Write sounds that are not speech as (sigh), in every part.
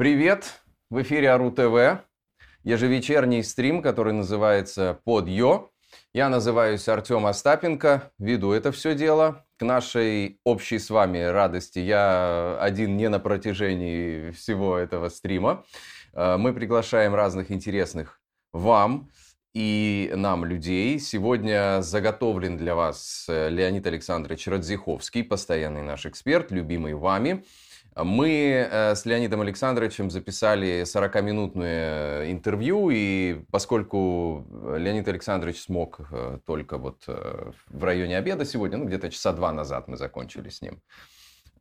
Привет! В эфире Ару ТВ. Ежевечерний стрим, который называется «Под Йо». Я называюсь Артем Остапенко, веду это все дело. К нашей общей с вами радости я один не на протяжении всего этого стрима. Э, мы приглашаем разных интересных вам и нам людей. Сегодня заготовлен для вас э, Леонид Александрович Радзиховский, постоянный наш эксперт, любимый вами. Мы э, с Леонидом Александровичем записали 40-минутное интервью, и поскольку Леонид Александрович смог э, только вот в районе обеда сегодня, ну где-то часа два назад мы закончили с ним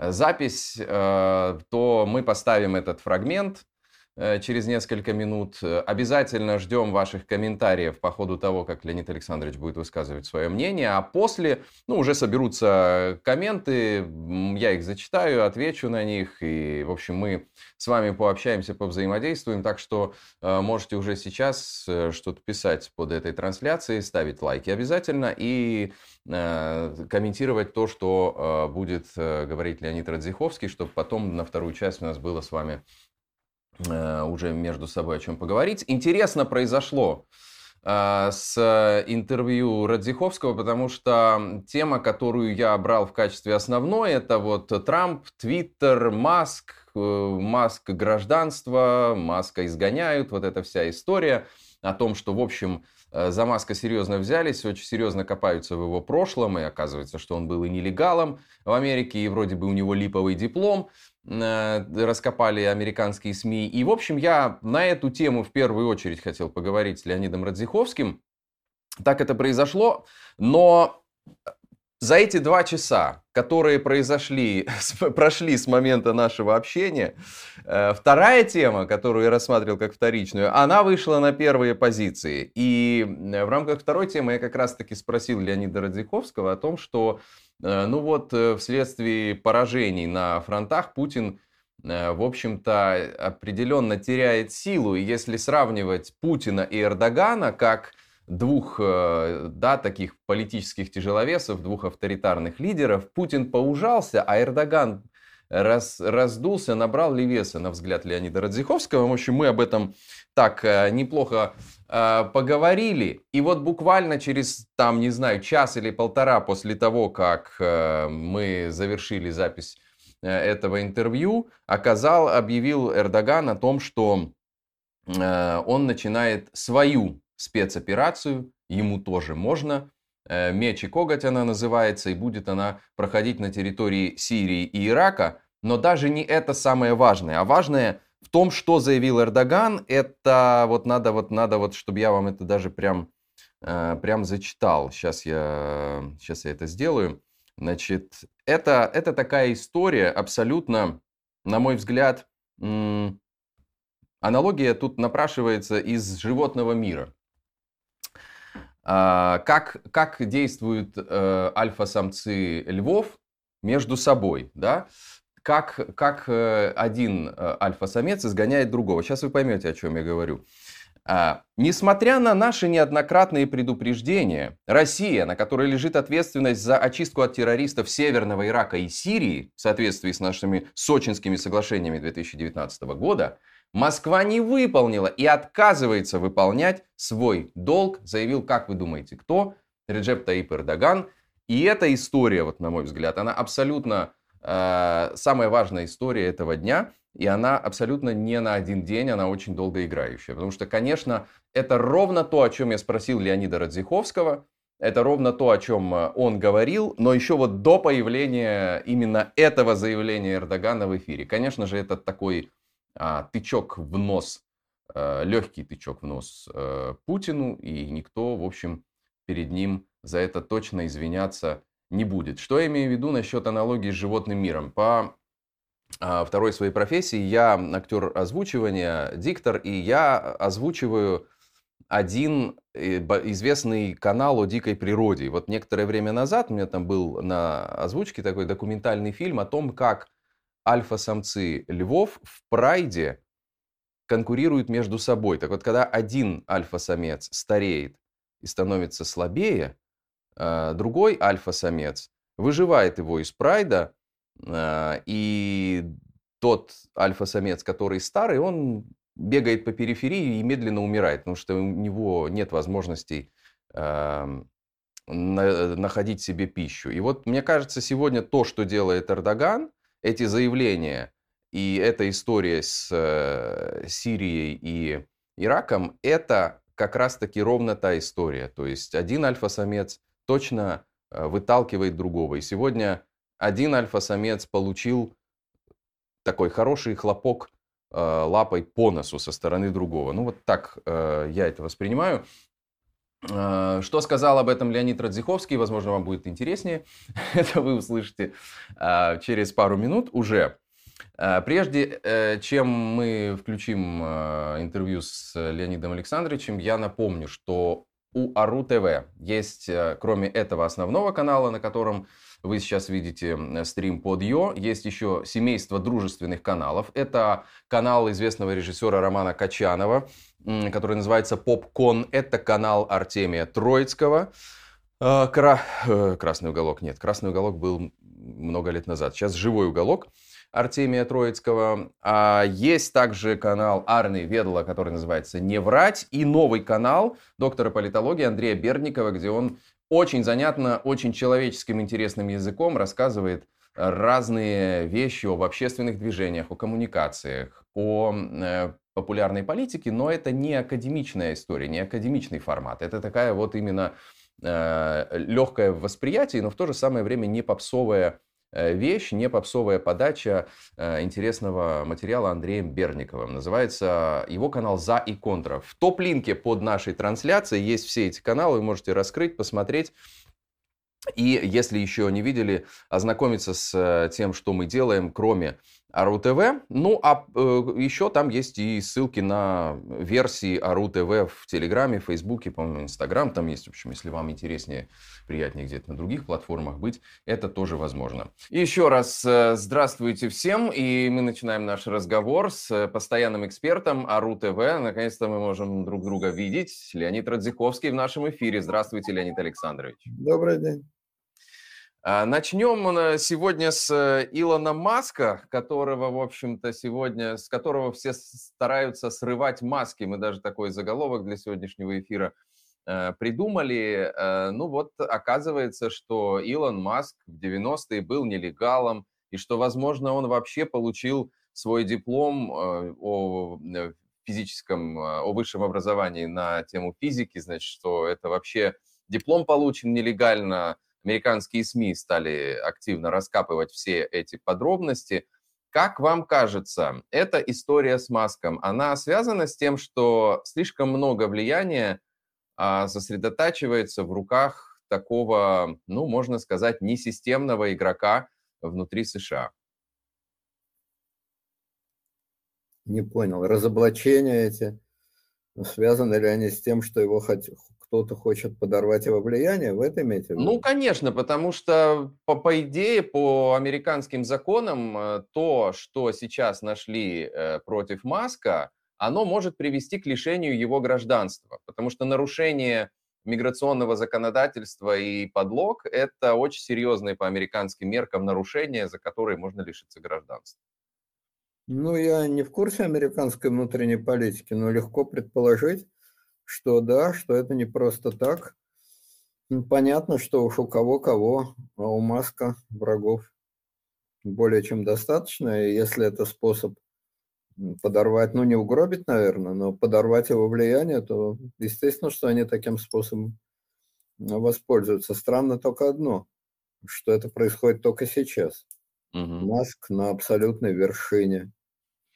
запись, то мы поставим этот фрагмент. Э, через несколько минут. Обязательно ждем ваших комментариев по ходу того, как Леонид Александрович будет высказывать свое мнение. А после, ну, уже соберутся комменты, я их зачитаю, отвечу на них. И, в общем, мы с вами пообщаемся, повзаимодействуем. Так что э, можете уже сейчас э, что-то писать под этой трансляцией, ставить лайки обязательно и э, комментировать то, что э, будет э, говорить Леонид Радзиховский, чтобы потом на вторую часть у нас было с вами Э, уже между собой о чем поговорить. Интересно произошло э, с интервью Радзиховского, потому что тема, которую я брал в качестве основной, это вот Трамп, Твиттер, Маск, э, Маск гражданство, Маска изгоняют, вот эта вся история о том, что, в общем, за Маска серьезно взялись, очень серьезно копаются в его прошлом, и оказывается, что он был и нелегалом в Америке, и вроде бы у него липовый диплом. Э, раскопали американские СМИ. И, в общем, я на эту тему в первую очередь хотел поговорить с Леонидом Радзиховским. Так это произошло, но за эти два часа, которые произошли, (laughs) прошли с момента нашего общения, э, вторая тема, которую я рассматривал как вторичную, она вышла на первые позиции. И э, в рамках второй темы я как раз-таки спросил Леонида Радзиковского о том, что Э, ну вот, э, вследствие поражений на фронтах Путин, э, в общем-то, определенно теряет силу. И если сравнивать Путина и Эрдогана как двух, да, таких политических тяжеловесов, двух авторитарных лидеров, Путин поужался, а Эрдоган раз, раздулся, набрал ли веса, на взгляд Леонида Радзиховского. В общем, мы об этом так неплохо Э, поговорили, и вот буквально через, там, не знаю, час или полтора после того, как э, мы завершили запись э, этого интервью, оказал, объявил Эрдоган о том, что он начинает свою спецоперацию, ему тоже можно, «Меч и коготь» она называется, и будет она проходить на территории Сирии и Ирака, но даже не это самое важное, а важное – в том, что заявил Эрдоган, это вот надо, вот надо, вот, чтобы я вам это даже прям, э, прям зачитал. Сейчас я, сейчас я это сделаю. Значит, это, это такая история абсолютно, на мой взгляд, аналогия тут напрашивается из животного мира. А, как, как действуют э, альфа-самцы львов между собой, да? как, как э, один э, альфа-самец изгоняет другого. Сейчас вы поймете, о чем я говорю. А, несмотря на наши неоднократные предупреждения, Россия, на которой лежит ответственность за очистку от террористов Северного Ирака и Сирии, в соответствии с нашими сочинскими соглашениями 2019 года, Москва не выполнила и отказывается выполнять свой долг, заявил, как вы думаете, кто? Реджеп Таип Эрдоган. И эта история, вот на мой взгляд, она абсолютно Э, самая важная история этого дня, и она абсолютно не на один день, она очень долгоиграющая. Потому что, конечно, это ровно то, о чем я спросил Леонида Радзиховского, это ровно то, о чем э, он говорил, но еще вот до появления именно этого заявления Эрдогана в эфире. Конечно же, это такой а, тычок в нос, а, легкий тычок в нос а, Путину, и никто, в общем, перед ним за это точно извиняться не будет. Что я имею в виду насчет аналогии с животным миром? По а, второй своей профессии я актер озвучивания, диктор, и я озвучиваю один э, известный канал о дикой природе. Вот некоторое время назад у меня там был на озвучке такой документальный фильм о том, как альфа-самцы львов в прайде конкурируют между собой. Так вот, когда один альфа-самец стареет и становится слабее, Э, другой альфа-самец выживает его из прайда, э, и тот альфа-самец, который старый, он бегает по периферии и медленно умирает, потому что у него нет возможностей э, на, находить себе пищу. И вот мне кажется, сегодня то, что делает Эрдоган, эти заявления и эта история с э, Сирией и Ираком, это как раз-таки ровно та история. То есть один альфа-самец точно э, выталкивает другого. И сегодня один альфа-самец получил такой хороший хлопок э, лапой по носу со стороны другого. Ну вот так э, я это воспринимаю. Э, что сказал об этом Леонид Радзиховский, возможно, вам будет интереснее. (laughs) Это вы услышите э, через пару минут уже. Э, прежде чем мы включим интервью с Леонидом Александровичем, я напомню, что у Ару ТВ есть, кроме этого основного канала, на котором вы сейчас видите стрим под Йо. Есть еще семейство дружественных каналов. Это канал известного режиссера Романа Качанова, который называется Попкон. Это канал Артемия Троицкого. А, кра... Э, красный уголок. Нет, красный уголок был много лет назад. Сейчас живой уголок. Артемия Троицкого. А есть также канал Арны Ведла, который называется «Не врать». И новый канал доктора политологии Андрея Берникова, где он очень занятно, очень человеческим интересным языком рассказывает разные вещи об общественных движениях, о коммуникациях, о э, популярной политике, но это не академичная история, не академичный формат. Это такая вот именно э, легкое восприятие, но в то же самое время не попсовая вещь, не попсовая подача э, интересного материала Андреем Берниковым. Называется его канал «За и контра». В топ-линке под нашей трансляцией есть все эти каналы, вы можете раскрыть, посмотреть. И если еще не видели, ознакомиться с э, тем, что мы делаем, кроме АРУ-ТВ. Ну, а э, еще там есть и ссылки на версии АРУ-ТВ в Телеграме, Фейсбуке, по-моему, Инстаграм. Там есть, в общем, если вам интереснее, приятнее где-то на других платформах быть, это тоже возможно. Еще раз э, здравствуйте всем. И мы начинаем наш разговор с э, постоянным экспертом АРУ-ТВ. Наконец-то мы можем друг друга видеть. Леонид Радзиковский в нашем эфире. Здравствуйте, Леонид Александрович. Добрый день. А, начнем сегодня с э, Илона Маска, которого, в общем-то, сегодня, с которого все стараются срывать маски. Мы даже такой заголовок для сегодняшнего эфира э, придумали. Э, ну вот, оказывается, что Илон Маск в 90-е был нелегалом, и что, возможно, он вообще получил свой диплом о физическом, о высшем образовании на тему физики, значит, что это вообще диплом получен нелегально, американские СМИ стали активно раскапывать все эти подробности. Как вам кажется, эта история с Маском, она связана с тем, что слишком много влияния а, сосредотачивается в руках такого, ну, можно сказать, несистемного игрока внутри США? Не понял. Разоблачения эти, связаны ли они с тем, что его хоть, кто-то хочет подорвать его влияние, в этом имеете в виду? Ну, конечно, потому что, по, по идее, по американским законам, э, то, что сейчас нашли э, против Маска, оно может привести к лишению его гражданства, потому что нарушение миграционного законодательства и подлог – это очень серьезные по американским меркам нарушения, за которые можно лишиться гражданства. Ну, я не в курсе американской внутренней политики, но легко предположить, что да, что это не просто так. Понятно, что уж у кого-кого, а у Маска врагов более чем достаточно. И если это способ подорвать, ну не угробить, наверное, но подорвать его влияние, то естественно, что они таким способом воспользуются. Странно только одно, что это происходит только сейчас. Угу. Маск на абсолютной вершине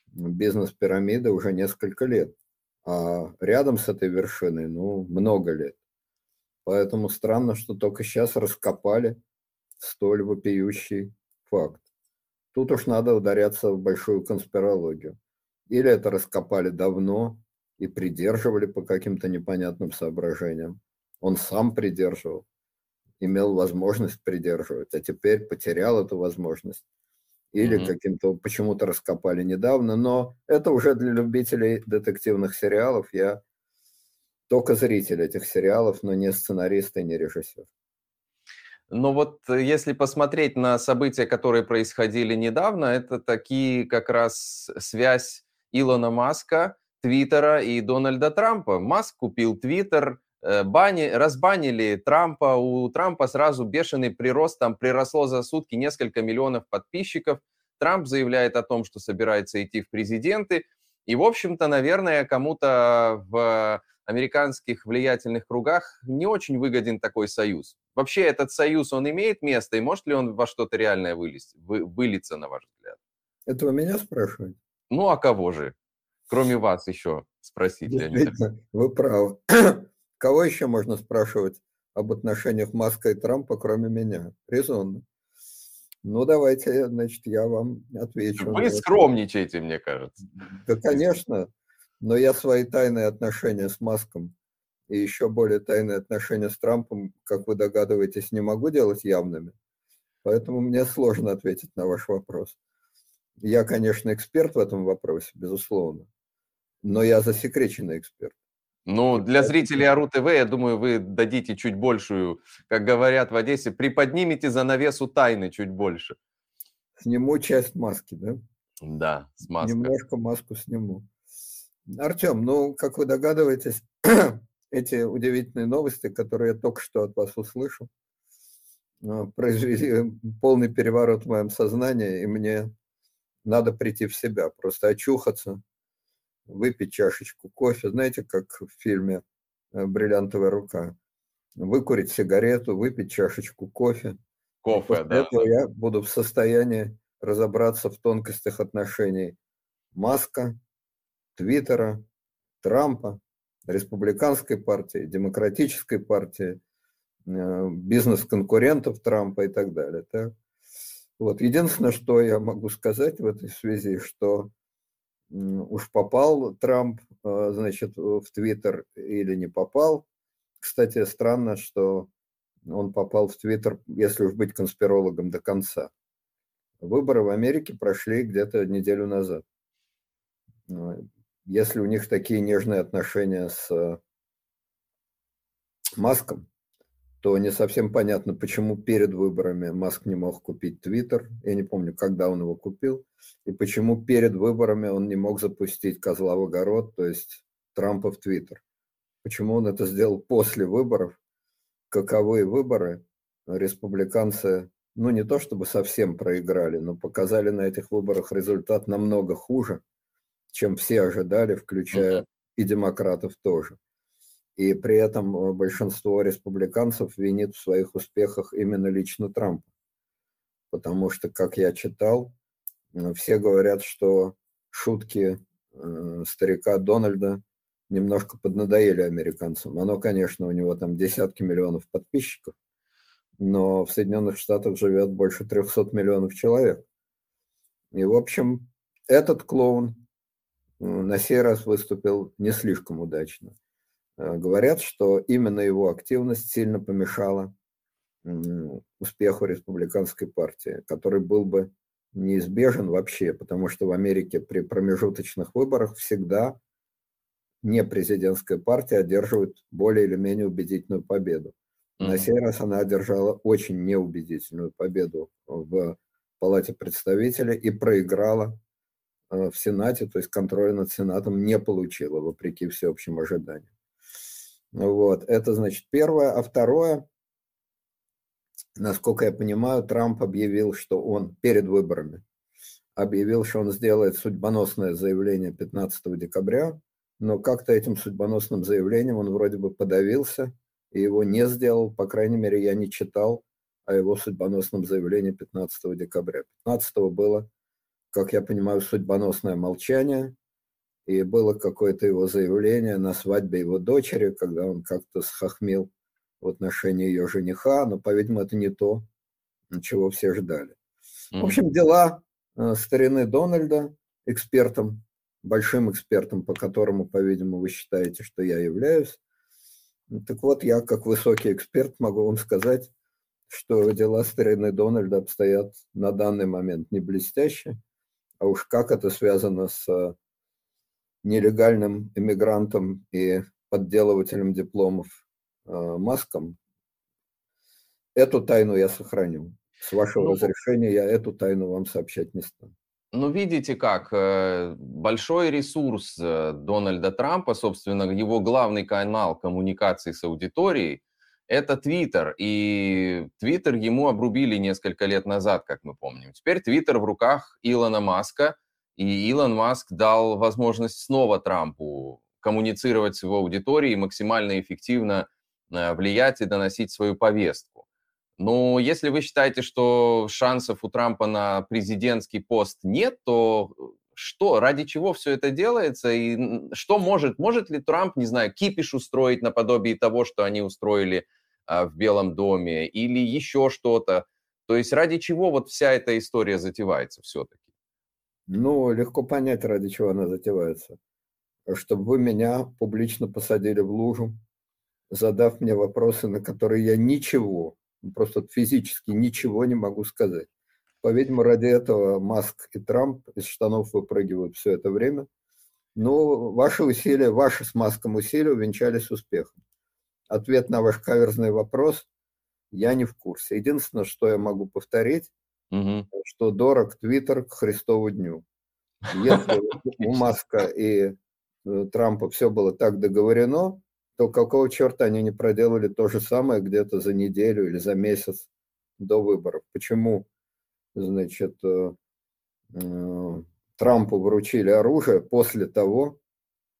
бизнес-пирамиды уже несколько лет а рядом с этой вершиной, ну, много лет. Поэтому странно, что только сейчас раскопали столь вопиющий факт. Тут уж надо ударяться в большую конспирологию. Или это раскопали давно и придерживали по каким-то непонятным соображениям. Он сам придерживал, имел возможность придерживать, а теперь потерял эту возможность или mm-hmm. каким-то почему-то раскопали недавно, но это уже для любителей детективных сериалов. Я только зритель этих сериалов, но не сценарист и не режиссер. Но вот э, если посмотреть на события, которые происходили недавно, это такие как раз связь Илона Маска, Твиттера и Дональда Трампа. Маск купил Твиттер, бани, разбанили Трампа, у Трампа сразу бешеный прирост, там приросло за сутки несколько миллионов подписчиков. Трамп заявляет о том, что собирается идти в президенты. И, в общем-то, наверное, кому-то в американских влиятельных кругах не очень выгоден такой союз. Вообще этот союз, он имеет место, и может ли он во что-то реальное вылезть, вы, вылиться, на ваш взгляд? Это вы меня спрашиваете? Ну, а кого же? Кроме вас еще спросить, Леонид Вы правы. Кого еще можно спрашивать об отношениях Маска и Трампа, кроме меня? Резонно. Ну, давайте, значит, я вам отвечу. Вы скромничаете, мне кажется. Да, конечно. Но я свои тайные отношения с Маском и еще более тайные отношения с Трампом, как вы догадываетесь, не могу делать явными. Поэтому мне сложно ответить на ваш вопрос. Я, конечно, эксперт в этом вопросе, безусловно, но я засекреченный эксперт. Ну, для зрителей АРУ ТВ, я думаю, вы дадите чуть большую, как говорят в Одессе, приподнимите занавесу тайны чуть больше. Сниму часть маски, да? Да, с маской. Немножко маску сниму. Артем, ну, как вы догадываетесь, (clears throat) эти удивительные новости, которые я только что от вас услышал, а, произвели полный переворот в моем сознании, и мне надо прийти в себя, просто очухаться, выпить чашечку кофе, знаете, как в фильме э, «Бриллиантовая рука», выкурить сигарету, выпить чашечку кофе. Кофе, После да. этого я буду в состоянии разобраться в тонкостях отношений Маска, Твиттера, Трампа, республиканской партии, демократической партии, э, бизнес-конкурентов Трампа и так далее. Так? Вот. Единственное, что я могу сказать в этой связи, что уж попал Трамп, э, значит, в Твиттер или не попал. Кстати, странно, что он попал в Твиттер, если уж быть конспирологом до конца. Выборы в Америке прошли где-то неделю назад. Ну, если у них такие нежные отношения с э, Маском, то не совсем понятно, почему перед выборами Маск не мог купить Твиттер. Я не помню, когда он его купил. И почему перед выборами он не мог запустить козла в огород, то есть Трампа в Твиттер. Почему он это сделал после выборов? Каковы выборы? Республиканцы, ну не то чтобы совсем проиграли, но показали на этих выборах результат намного хуже – чем все ожидали, включая mm-hmm. и демократов тоже. И при этом э, большинство республиканцев винит в своих успехах именно лично Трампа. Потому что, как я читал, все говорят, что шутки э, старика Дональда немножко поднадоели американцам. Оно, конечно, у него там десятки миллионов подписчиков, но в Соединенных Штатах живет больше 300 миллионов человек. И, в общем, этот клоун на сей раз выступил не слишком удачно. Э, говорят, что именно его активность сильно помешала успеху республиканской партии, который был бы неизбежен вообще, потому что в Америке при промежуточных выборах всегда не президентская партия одерживает более или менее убедительную победу. На сей раз она одержала очень неубедительную победу в Палате представителей и проиграла Э, в Сенате, то есть контроль над Сенатом не получила, вопреки всеобщим ожиданиям. Вот, это значит первое. А второе, насколько я понимаю, Трамп объявил, что он перед выборами объявил, что он сделает судьбоносное заявление 15 декабря, но как-то этим судьбоносным заявлением он вроде бы подавился и его не сделал, по крайней мере, я не читал о его судьбоносном заявлении 15 декабря. 15 было как я понимаю, судьбоносное молчание, и было какое-то его заявление на свадьбе его дочери, когда он как-то схохмил в отношении ее жениха, но, по-видимому, это не то, чего все ждали. Mm-hmm. В общем, дела э, старины Дональда, экспертом, большим экспертом, по которому, по-видимому, вы считаете, что я являюсь. Так вот, я, как высокий эксперт, могу вам сказать, что дела старины Дональда обстоят на данный момент не блестяще. А уж как это связано с э, нелегальным иммигрантом и подделывателем дипломов э, Маском, эту тайну я сохраню. С вашего ну, разрешения я эту тайну вам сообщать не стану. Ну, видите как, э, большой ресурс э, Дональда Трампа, собственно, его главный канал коммуникации с аудиторией, это Твиттер. И Твиттер ему обрубили несколько лет назад, как мы помним. Теперь Твиттер в руках Илона Маска, и Илон Маск дал возможность снова Трампу коммуницировать с его аудиторией, максимально эффективно э, влиять и доносить свою повестку. Но если вы считаете, что шансов у Трампа на президентский пост нет, то э, что, ради чего все это делается, и что может, может ли Трамп, не знаю, кипиш устроить наподобие того, что они устроили а, в Белом доме, или еще что-то, то есть ради чего вот вся эта история затевается все-таки? Ну, легко понять, ради чего она затевается. Чтобы вы меня публично посадили в лужу, задав мне вопросы, на которые я ничего, просто физически ничего не могу сказать. По-видимому, ради этого Маск и Трамп из штанов выпрыгивают все это время. Но ваши усилия, ваши с Маском усилия увенчались успехом. Ответ на ваш каверзный вопрос я не в курсе. Единственное, что я могу повторить, угу. что дорог Твиттер к Христову дню. Если (laughs) у Маска и э, Трампа все было так договорено, то какого черта они не проделали то же самое где-то за неделю или за месяц до выборов? Почему значит, э, э, Трампу вручили оружие после того,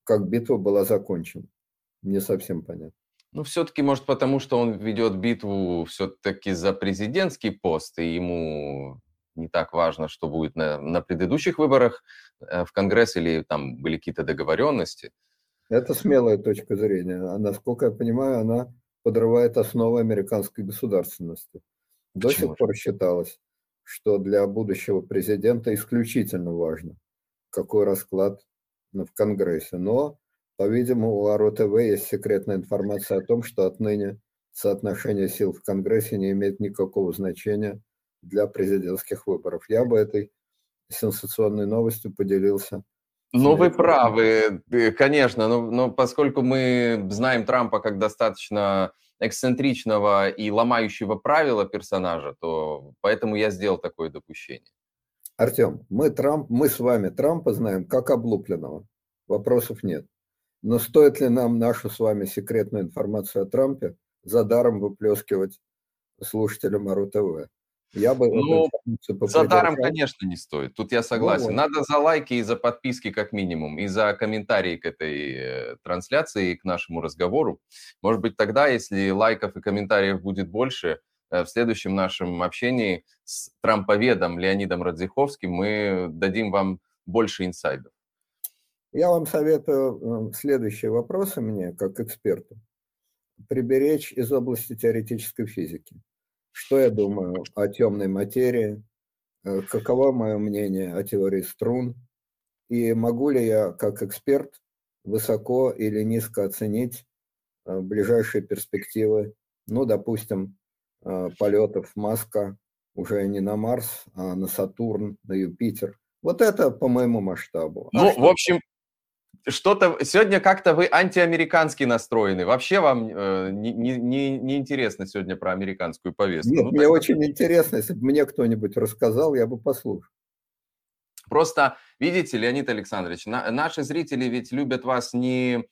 как битва была закончена. Не совсем понятно. Ну, все-таки, может, потому что он ведет битву все-таки за президентский пост, и ему не так важно, что будет на, на предыдущих выборах э, в Конгресс или там были какие-то договоренности. Это смелая точка зрения. А насколько я понимаю, она подрывает основы американской государственности. До Почему? сих пор считалось, что для будущего президента исключительно важно, какой расклад в Конгрессе. Но, по-видимому, у АРО-ТВ есть секретная информация о том, что отныне соотношение сил в Конгрессе не имеет никакого значения для президентских выборов. Я бы этой сенсационной новостью поделился ну, вы правы, э, конечно, но, но поскольку мы знаем Трампа как достаточно эксцентричного и ломающего правила персонажа, то поэтому я сделал такое допущение. Артем, мы, Трамп, мы с вами Трампа знаем как облупленного. Вопросов нет. Но стоит ли нам нашу с вами секретную информацию о Трампе за даром выплескивать слушателям АРУ-ТВ? Я бы ну, за даром, конечно, не стоит. Тут я ну согласен. Ну, Надо за лайки и за подписки как минимум, и за комментарии к этой э, трансляции, и к нашему разговору. Может быть, тогда, если лайков и комментариев будет больше, э, в следующем нашем общении с трамповедом Леонидом Радзиховским мы дадим вам больше инсайдов. Я вам советую э, следующие вопросы мне, как эксперту, приберечь из области теоретической физики. Что я думаю о темной материи, э, каково мое мнение о теории струн, и могу ли я, как эксперт, высоко или низко оценить э, ближайшие перспективы, ну, допустим, э, полетов Маска уже не на Марс, а на Сатурн, на Юпитер. Вот это по моему масштабу. Ну, а в общем, что-то сегодня как-то вы антиамерикански настроены. Вообще вам э, не, не, не интересно сегодня про американскую повестку? Нет, ну, мне так... очень интересно. Если бы мне кто-нибудь рассказал, я бы послушал. Просто, видите, Леонид Александрович, на, наши зрители ведь любят вас не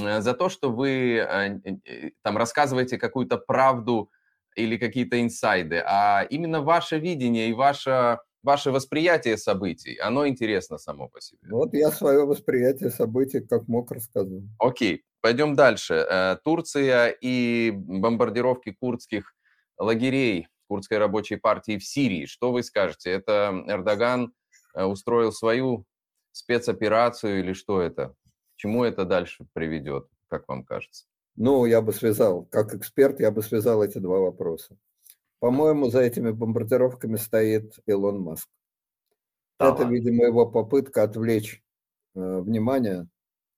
э, за то, что вы э, э, там рассказываете какую-то правду или какие-то инсайды, а именно ваше видение и ваше ваше восприятие событий, оно интересно само по себе. Вот я свое восприятие событий как мог рассказать. Окей, пойдем дальше. Э, Турция и бомбардировки курдских лагерей курдской рабочей партии в Сирии. Что вы скажете? Это Эрдоган э, устроил свою спецоперацию или что это? К чему это дальше приведет, как вам кажется? Ну, я бы связал, как эксперт, я бы связал эти два вопроса. По-моему, за этими бомбардировками стоит Илон Маск. Да. Это, видимо, его попытка отвлечь э, внимание,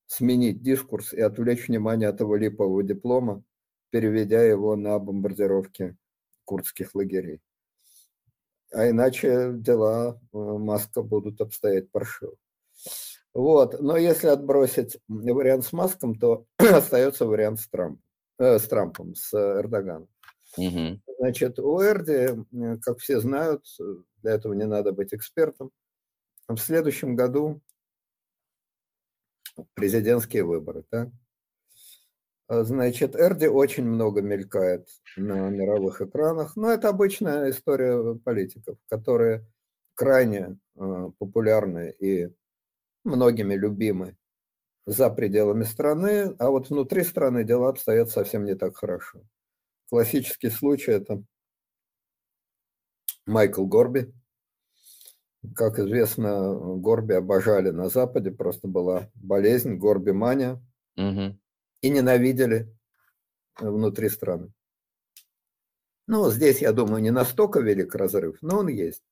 сменить дискурс и отвлечь внимание от его липового диплома, переведя его на бомбардировки курдских лагерей. А иначе дела э, Маска будут обстоять паршиво. Вот. Но если отбросить вариант с Маском, то (clears throat) остается вариант с Трампом, э, с Трампом, с Эрдоганом. Угу. Значит, у Эрди, как все знают, для этого не надо быть экспертом, в следующем году президентские выборы. Да? А, значит, Эрди очень много мелькает на мировых экранах, но это обычная история политиков, которые крайне э, популярны и многими любимы за пределами страны, а вот внутри страны дела обстоят совсем не так хорошо. Классический случай – это Майкл Горби. Как известно, Горби обожали на Западе, просто была болезнь, Горби-мания. Угу и ненавидели внутри страны. Ну, здесь, я думаю, не настолько велик разрыв, но он есть.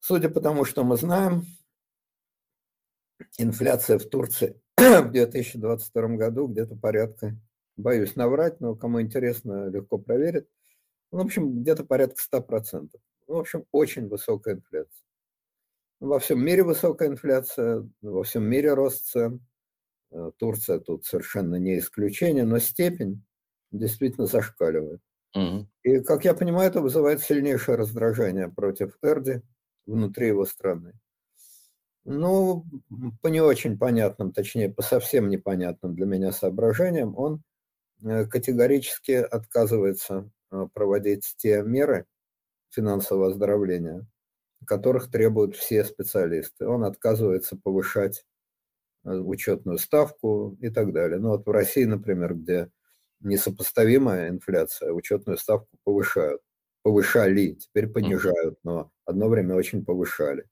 Судя по тому, что мы знаем, инфляция в Турции (clears throat) в 2022 году где-то порядка, боюсь наврать, но кому интересно, легко проверить, ну, в общем, где-то порядка 100%. Ну, в общем, очень высокая инфляция. Во всем мире высокая инфляция, во всем мире рост цен – Э, Турция тут совершенно не исключение, но степень действительно зашкаливает. Угу. И, как я понимаю, это вызывает сильнейшее раздражение против Эрди внутри его страны. Ну, по не очень понятным, точнее, по совсем непонятным для меня соображениям, он категорически отказывается э, проводить те меры финансового оздоровления, которых требуют все специалисты. Он отказывается повышать Э, учетную ставку и так далее. Ну вот в России, например, где несопоставимая инфляция, учетную ставку повышают. Повышали, теперь понижают, но одно время очень повышали.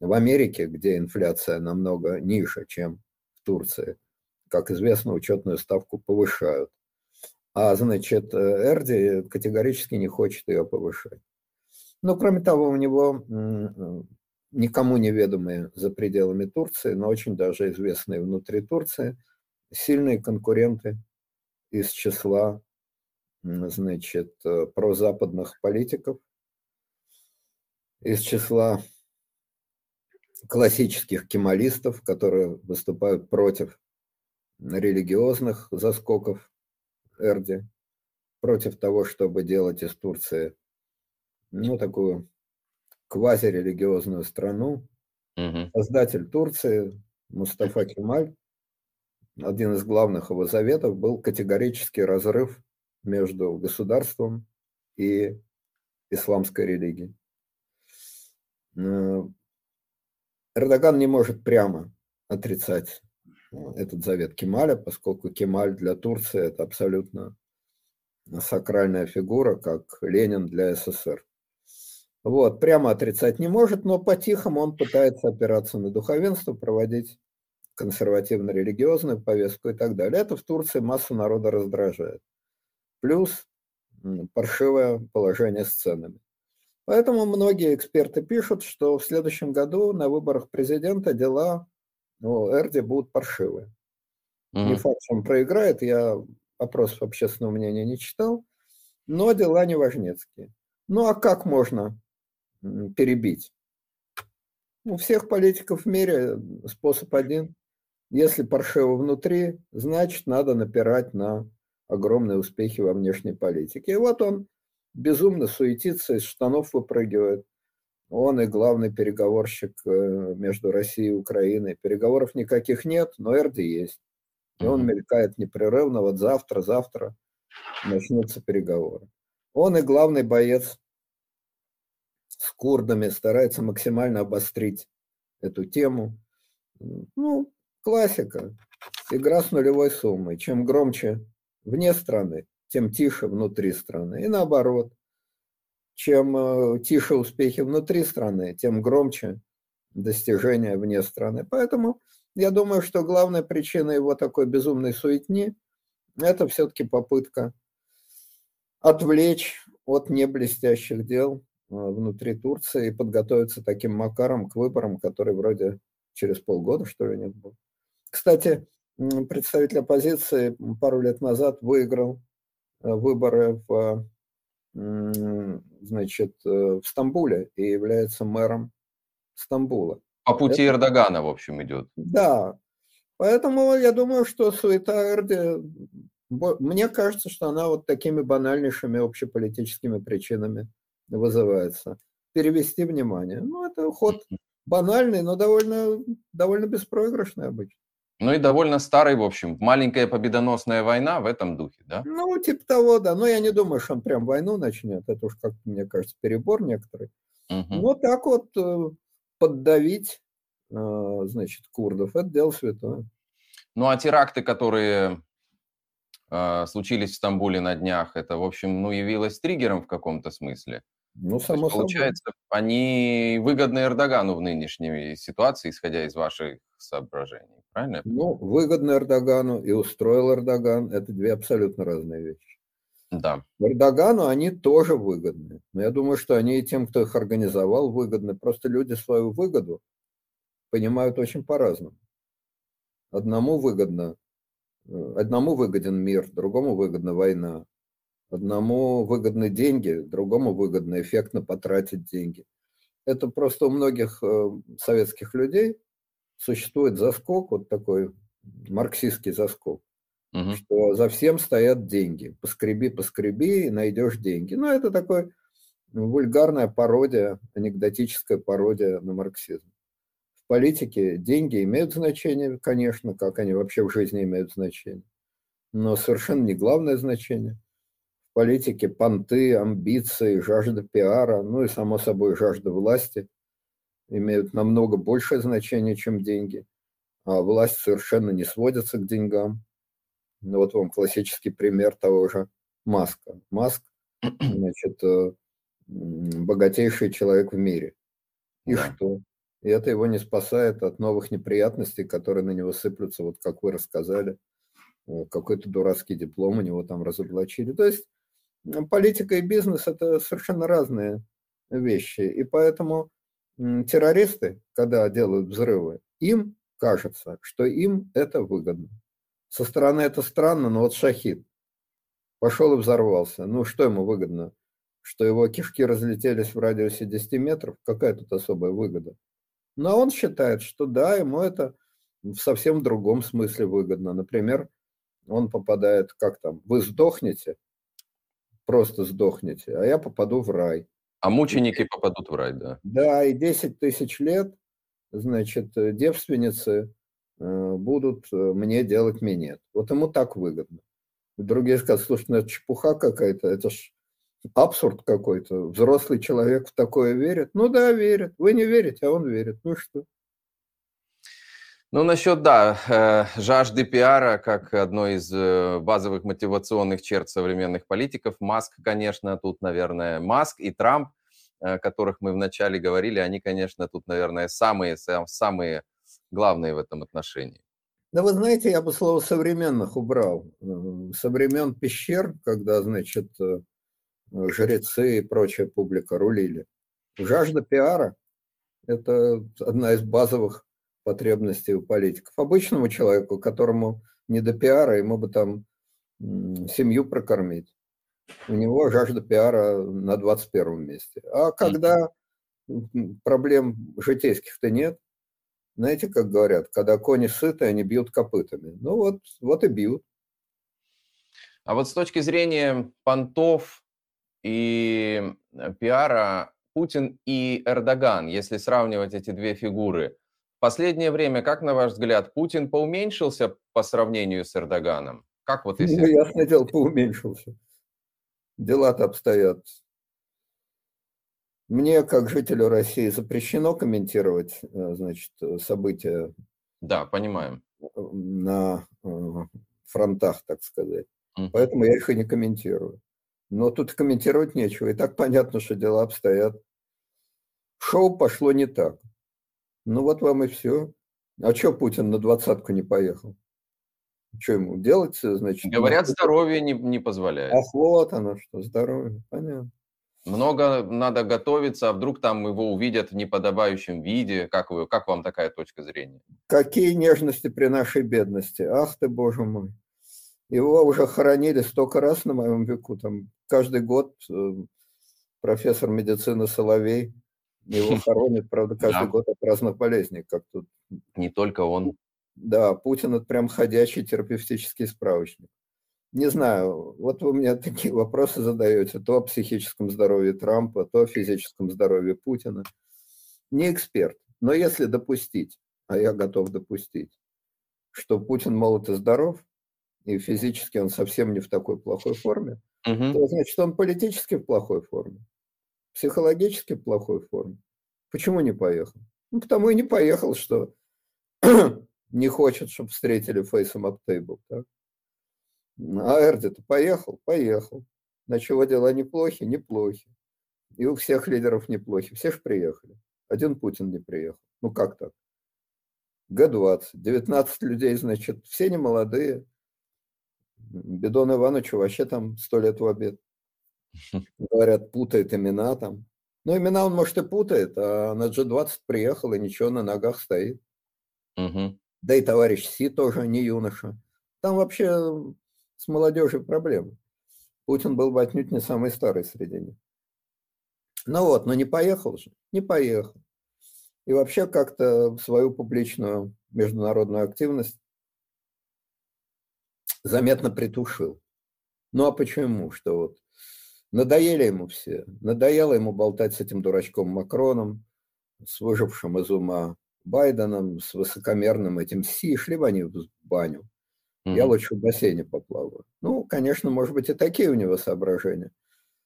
В Америке, где инфляция намного ниже, чем в Турции, как известно, учетную ставку повышают. А, значит, э, Эрди категорически не хочет ее повышать. Но, кроме того, у него никому неведомые за пределами Турции, но очень даже известные внутри Турции, сильные конкуренты из числа значит, э, прозападных политиков, из числа классических кемалистов, которые выступают против религиозных заскоков Эрди, против того, чтобы делать из Турции ну, такую квазирелигиозную страну. Угу. Создатель Турции Мустафа Кемаль, один из главных его заветов был категорический разрыв между государством и исламской религией. Эрдоган не может прямо отрицать этот завет Кемаля, поскольку Кемаль для Турции это абсолютно сакральная фигура, как Ленин для СССР. Вот, прямо отрицать не может, но по-тихому он пытается опираться на духовенство, проводить консервативно-религиозную повестку и так далее. Это в Турции массу народа раздражает. Плюс паршивое положение с ценами. Поэтому многие эксперты пишут, что в следующем году на выборах президента дела у Эрди будут паршивые. Mm-hmm. Не факт, что он проиграет, я опросов общественного мнения не читал, но дела не важнецкие. Ну а как можно перебить. У всех политиков в мире способ один. Если паршиво внутри, значит, надо напирать на огромные успехи во внешней политике. И вот он безумно суетится, из штанов выпрыгивает. Он и главный переговорщик э, между Россией и Украиной. Переговоров никаких нет, но Эрди есть. И он мелькает непрерывно. Вот завтра, завтра начнутся переговоры. Он и главный боец с курдами, старается максимально обострить эту тему. Ну, классика. Игра с нулевой суммой. Чем громче вне страны, тем тише внутри страны. И наоборот. Чем э, тише успехи внутри страны, тем громче достижения вне страны. Поэтому я думаю, что главная причина его такой безумной суетни – это все-таки попытка отвлечь от неблестящих дел а, внутри Турции и подготовиться таким макаром к выборам, которые вроде через полгода, что ли, нет было. Кстати, представитель оппозиции пару лет назад выиграл э, выборы в, значит, э, в Стамбуле и является мэром Стамбула. По пути Это... Эрдогана, в общем, идет. Да. Поэтому я думаю, что суета Эрди Мне кажется, что она вот такими банальнейшими общеполитическими причинами вызывается. Перевести внимание. Ну, это ход банальный, но довольно, довольно беспроигрышный обычно. Ну и довольно старый, в общем. Маленькая победоносная война в этом духе, да? Ну, типа того, да. Но я не думаю, что он прям войну начнет. Это уж как мне кажется, перебор некоторый. Угу. Но так вот э, поддавить, э, значит, курдов, это дело святое. Ну а теракты, которые э, случились в Стамбуле на днях, это, в общем, ну, явилось триггером в каком-то смысле. Ну, само есть, Получается, они выгодны Эрдогану в нынешней ситуации, исходя из ваших соображений, правильно? Ну, выгодно Эрдогану и устроил Эрдоган – это две абсолютно разные вещи. Да. Эрдогану они тоже выгодны. Но я думаю, что они и тем, кто их организовал, выгодны. Просто люди свою выгоду понимают очень по-разному. Одному выгодно, э, одному выгоден мир, другому выгодна война. Одному выгодны деньги, другому выгодно эффектно потратить деньги. Это просто у многих э, советских людей существует заскок, вот такой марксистский заскок, угу. что за всем стоят деньги. Поскреби, поскреби, и найдешь деньги. Ну, это такой вульгарная пародия, анекдотическая пародия на марксизм. В политике деньги имеют значение, конечно, как они вообще в жизни имеют значение, но совершенно не главное значение политике понты, амбиции, жажда пиара, ну и, само собой, жажда власти имеют намного большее значение, чем деньги. А власть совершенно не сводится к деньгам. Ну, вот вам классический пример того же Маска. Маск, (clears throat) значит, э, богатейший человек в мире. И да. что? И это его не спасает от новых неприятностей, которые на него сыплются, вот как вы рассказали. Э, какой-то дурацкий диплом у него там разоблачили. То есть политика и бизнес – это совершенно разные вещи. И поэтому террористы, когда делают взрывы, им кажется, что им это выгодно. Со стороны это странно, но вот Шахид пошел и взорвался. Ну, что ему выгодно? Что его кишки разлетелись в радиусе 10 метров? Какая тут особая выгода? Но он считает, что да, ему это в совсем другом смысле выгодно. Например, он попадает, как там, вы сдохнете, просто сдохнете, а я попаду в рай. А мученики попадут в рай, да. Да, и 10 тысяч лет, значит, э, девственницы э, будут э, мне делать минет. Вот ему так выгодно. Другие скажут, слушай, ну это чепуха какая-то, это ж абсурд какой-то. Взрослый человек в такое верит? Ну да, верит. Вы не верите, а он верит. Ну что? Ну, насчет, да, э, жажды пиара как одной из э, базовых мотивационных черт современных политиков. Маск, конечно, тут, наверное, Маск и Трамп, о которых мы вначале говорили, они, конечно, тут, наверное, самые, самые главные в этом отношении. Да вы знаете, я бы слово «современных» убрал. Со времен пещер, когда, значит, э, жрецы и прочая публика рулили. Жажда пиара – это одна из базовых потребностей у политиков. Обычному человеку, которому не до пиара, ему бы там семью прокормить. У него жажда пиара на 21 месте. А когда проблем житейских-то нет, знаете, как говорят, когда кони сыты, они бьют копытами. Ну вот, вот и бьют. А вот с точки зрения понтов и э, пиара, Путин и Эрдоган, если сравнивать эти две фигуры, последнее время, как на ваш взгляд, Путин поуменьшился по сравнению с Эрдоганом? Как вот если... Ну, ясное дело, поуменьшился. Дела-то обстоят. Мне, как жителю России, запрещено комментировать, э, значит, события. Да, понимаем. На э, фронтах, так сказать. Mm. Поэтому я их и не комментирую. Но тут комментировать нечего. И так понятно, что дела обстоят. Шоу пошло не так. Ну вот вам и все. А что Путин на двадцатку не поехал? Что ему делать, значит? Говорят, здоровье не, не позволяет. Ах, вот оно что, здоровье, понятно. Много надо готовиться, а вдруг там его увидят в неподобающем виде. Как, вы, как вам такая точка зрения? Какие нежности при нашей бедности. Ах ты, боже мой. Его уже хоронили столько раз на моем веку. Там каждый год э, профессор медицины Соловей его (laughs) хоронят, правда, каждый год от разных болезней, как тут. Не только он. Да, Путин – это прям ходячий терапевтический справочник. не знаю, вот вы мне (laughs) такие вопросы задаете, то о психическом здоровье Трампа, то о физическом здоровье Путина. Не эксперт, но если допустить, а я готов допустить, что Путин молод и здоров, и физически он совсем не в такой плохой форме, угу. то значит он политически в плохой форме, психологически плохой форме. Почему не поехал? Ну, потому и не поехал, что (clears throat) не хочет, чтобы встретили фейсом об тейбл. Так? А Эрди-то поехал? Поехал. На чего дела неплохи? Неплохи. И у всех лидеров неплохи. Все же приехали. Один Путин не приехал. Ну как так? Г-20. 19 людей, значит, все не молодые. Бедон Ивановичу вообще там сто лет в обед. Говорят, путает имена там. Ну, имена он, может, и путает, а на G20 приехал и ничего, на ногах стоит. Угу. Да и товарищ Си тоже не юноша. Там вообще с молодежью проблемы. Путин был бы отнюдь не самый старый среди них. Ну вот, но не поехал же, не поехал. И вообще как-то свою публичную международную активность заметно притушил. Ну а почему? Что вот надоели ему все. Надоело ему болтать с этим дурачком Макроном, с выжившим из ума Байденом, с высокомерным этим Си. Шли бы они в баню. Mm-hmm. Я лучше в бассейне поплаваю. Ну, конечно, может быть, и такие у него соображения.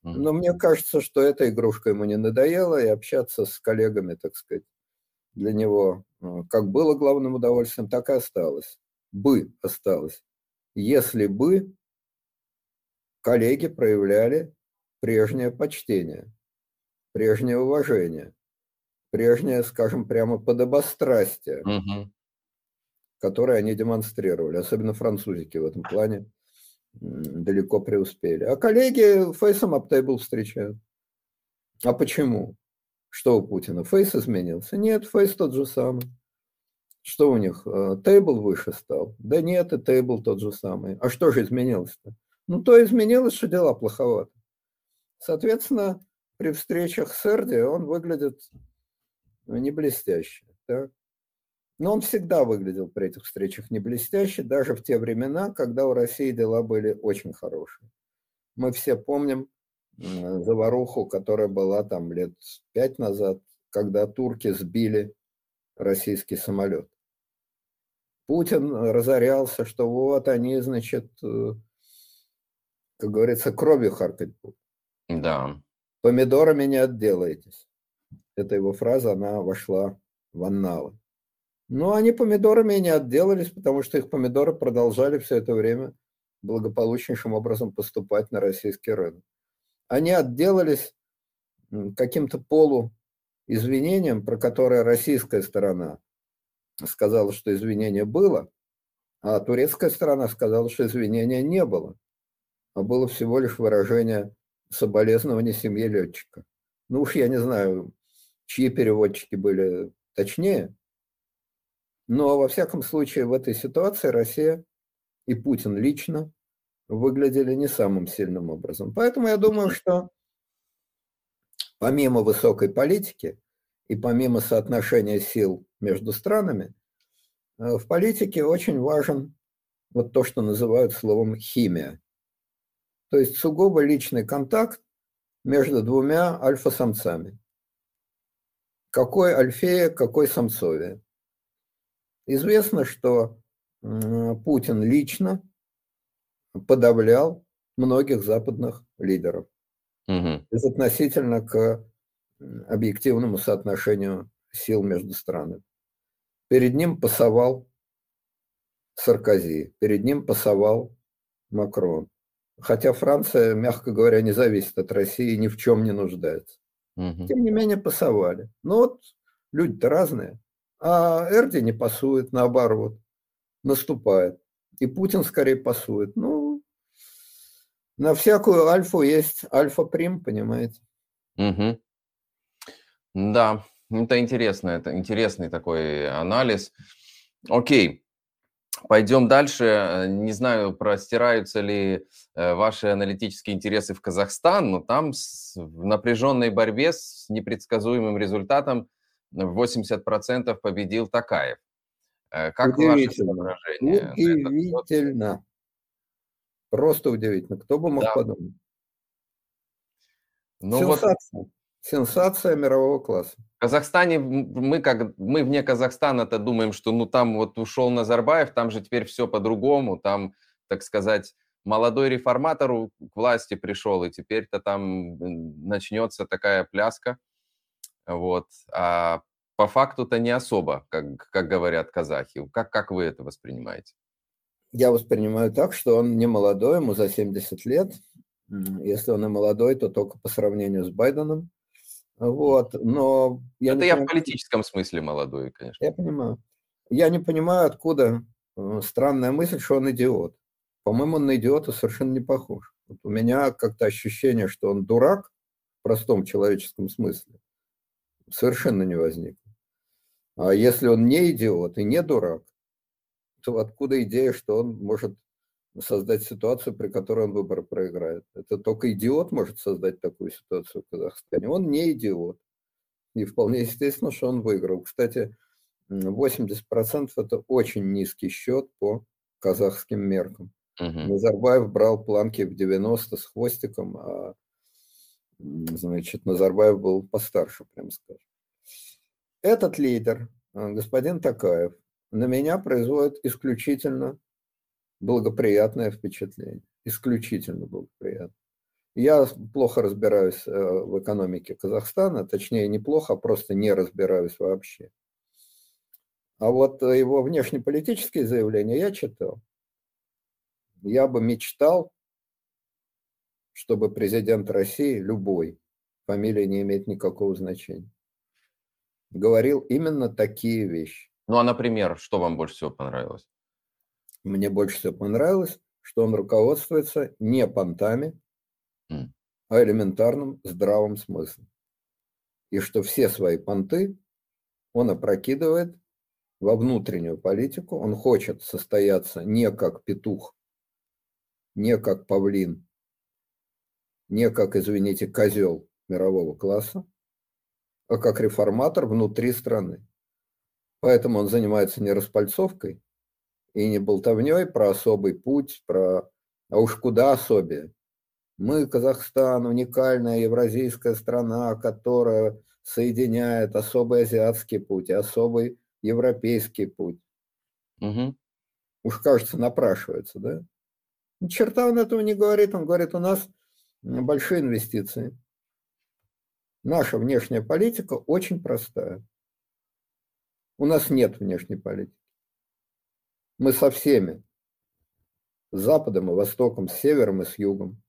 Mm-hmm. Но мне кажется, что эта игрушка ему не надоела, и общаться с коллегами, так сказать, для него э, как было главным удовольствием, так и осталось. Бы осталось. Если бы коллеги проявляли прежнее почтение, прежнее уважение, прежнее, скажем, прямо подобострастие. Mm-hmm которые они демонстрировали. Особенно французики в этом плане далеко преуспели. А коллеги фейсом аптейбл встречают. А почему? Что у Путина? Фейс изменился? Нет, фейс тот же самый. Что у них? Э, тейбл выше стал? Да нет, и тейбл тот же самый. А что же изменилось-то? Ну, то изменилось, что дела плоховато. Соответственно, при встречах с Эрди он выглядит не блестяще. Так? Но он всегда выглядел при этих встречах не блестяще, даже в те времена, когда у России дела были очень хорошие. Мы все помним заваруху, которая была там лет пять назад, когда турки сбили российский самолет. Путин разорялся, что вот они, значит, э, как говорится, кровью харкать будут. Да. Помидорами не отделаетесь. Эта его фраза, она вошла в анналы. Но они помидорами и не отделались, потому что их помидоры продолжали все это время благополучнейшим образом поступать на российский рынок. Они отделались каким-то полуизвинением, про которое российская сторона сказала, что извинение было, а турецкая сторона сказала, что извинения не было, а было всего лишь выражение соболезнования семье летчика. Ну уж я не знаю, чьи переводчики были точнее, но, во всяком случае, в этой ситуации Россия и Путин лично выглядели не самым сильным образом. Поэтому я думаю, что помимо высокой политики и помимо соотношения сил между странами, э, в политике очень важен вот то, что называют словом химия. То есть сугубо личный контакт между двумя альфа-самцами. Какой альфея, какой самцовия. Известно, что Путин лично подавлял многих западных лидеров угу. безотносительно к объективному соотношению сил между странами. Перед ним пасовал Саркози, перед ним пасовал Макрон. Хотя Франция, мягко говоря, не зависит от России и ни в чем не нуждается. Угу. Тем не менее, пасовали. Но вот люди-то разные. А Эрди не пасует, наоборот, наступает. И Путин скорее пасует. Ну, на всякую альфу есть альфа-прим, понимаете? Угу. Да, это интересно, это интересный такой анализ. Окей, пойдем дальше. Не знаю, простираются ли э, ваши аналитические интересы в Казахстан, но там в напряженной борьбе с непредсказуемым результатом 80% победил Такаев. Э, как ваше соображение? Удивительно. Просто удивительно. Кто бы мог да. подумать? Ну Сенсация. Вот... Сенсация мирового класса. В Казахстане мы как мы вне Казахстана-то думаем, что ну там вот ушел Назарбаев, там же теперь все по-другому, там, так сказать, молодой реформатор к власти пришел, и теперь-то там начнется такая пляска. Вот. А по факту-то не особо, как, как говорят казахи. Как, как вы это воспринимаете? Я воспринимаю так, что он не молодой, ему за 70 лет. Если он и молодой, то только по сравнению с Байденом. Вот, но я это я понимаю, в политическом смысле молодой, конечно. Я понимаю. Я не понимаю, откуда э, странная мысль, что он идиот. По-моему, он на идиота совершенно не похож. Вот у меня как-то ощущение, что он дурак в простом человеческом смысле, совершенно не возникло. А если он не идиот и не дурак, то откуда идея, что он может создать ситуацию, при которой он выборы проиграет. Это только идиот может создать такую ситуацию в Казахстане. Он не идиот. И вполне естественно, что он выиграл. Кстати, 80% это очень низкий счет по казахским меркам. Угу. Назарбаев брал планки в 90 с хвостиком, а значит, Назарбаев был постарше, прям скажем. Этот лидер, э, господин Такаев, на меня производит исключительно благоприятное впечатление. Исключительно благоприятное. Я плохо разбираюсь э, в экономике Казахстана, точнее не плохо, а просто не разбираюсь вообще. А вот его внешнеполитические заявления я читал. Я бы мечтал, чтобы президент России, любой, фамилия не имеет никакого значения, говорил именно такие вещи. Ну а, например, что вам больше всего понравилось? Мне больше всего понравилось, что он руководствуется не понтами, mm. а элементарным здравым смыслом. И что все свои понты он опрокидывает во внутреннюю политику. Он хочет состояться не как петух, не как павлин, не как, извините, козел мирового класса, а как реформатор внутри страны. Поэтому он занимается не распальцовкой, и не болтовней про особый путь, про... А уж куда особее. Мы, Казахстан, уникальная евразийская страна, которая соединяет особый азиатский путь и особый европейский путь. Угу. Уж, кажется, напрашивается, да? Ни черта он этого не говорит. Он говорит, у нас большие инвестиции. Наша внешняя политика очень простая. У нас нет внешней политики. Мы со всеми, с Западом и Востоком, с Севером и с Югом,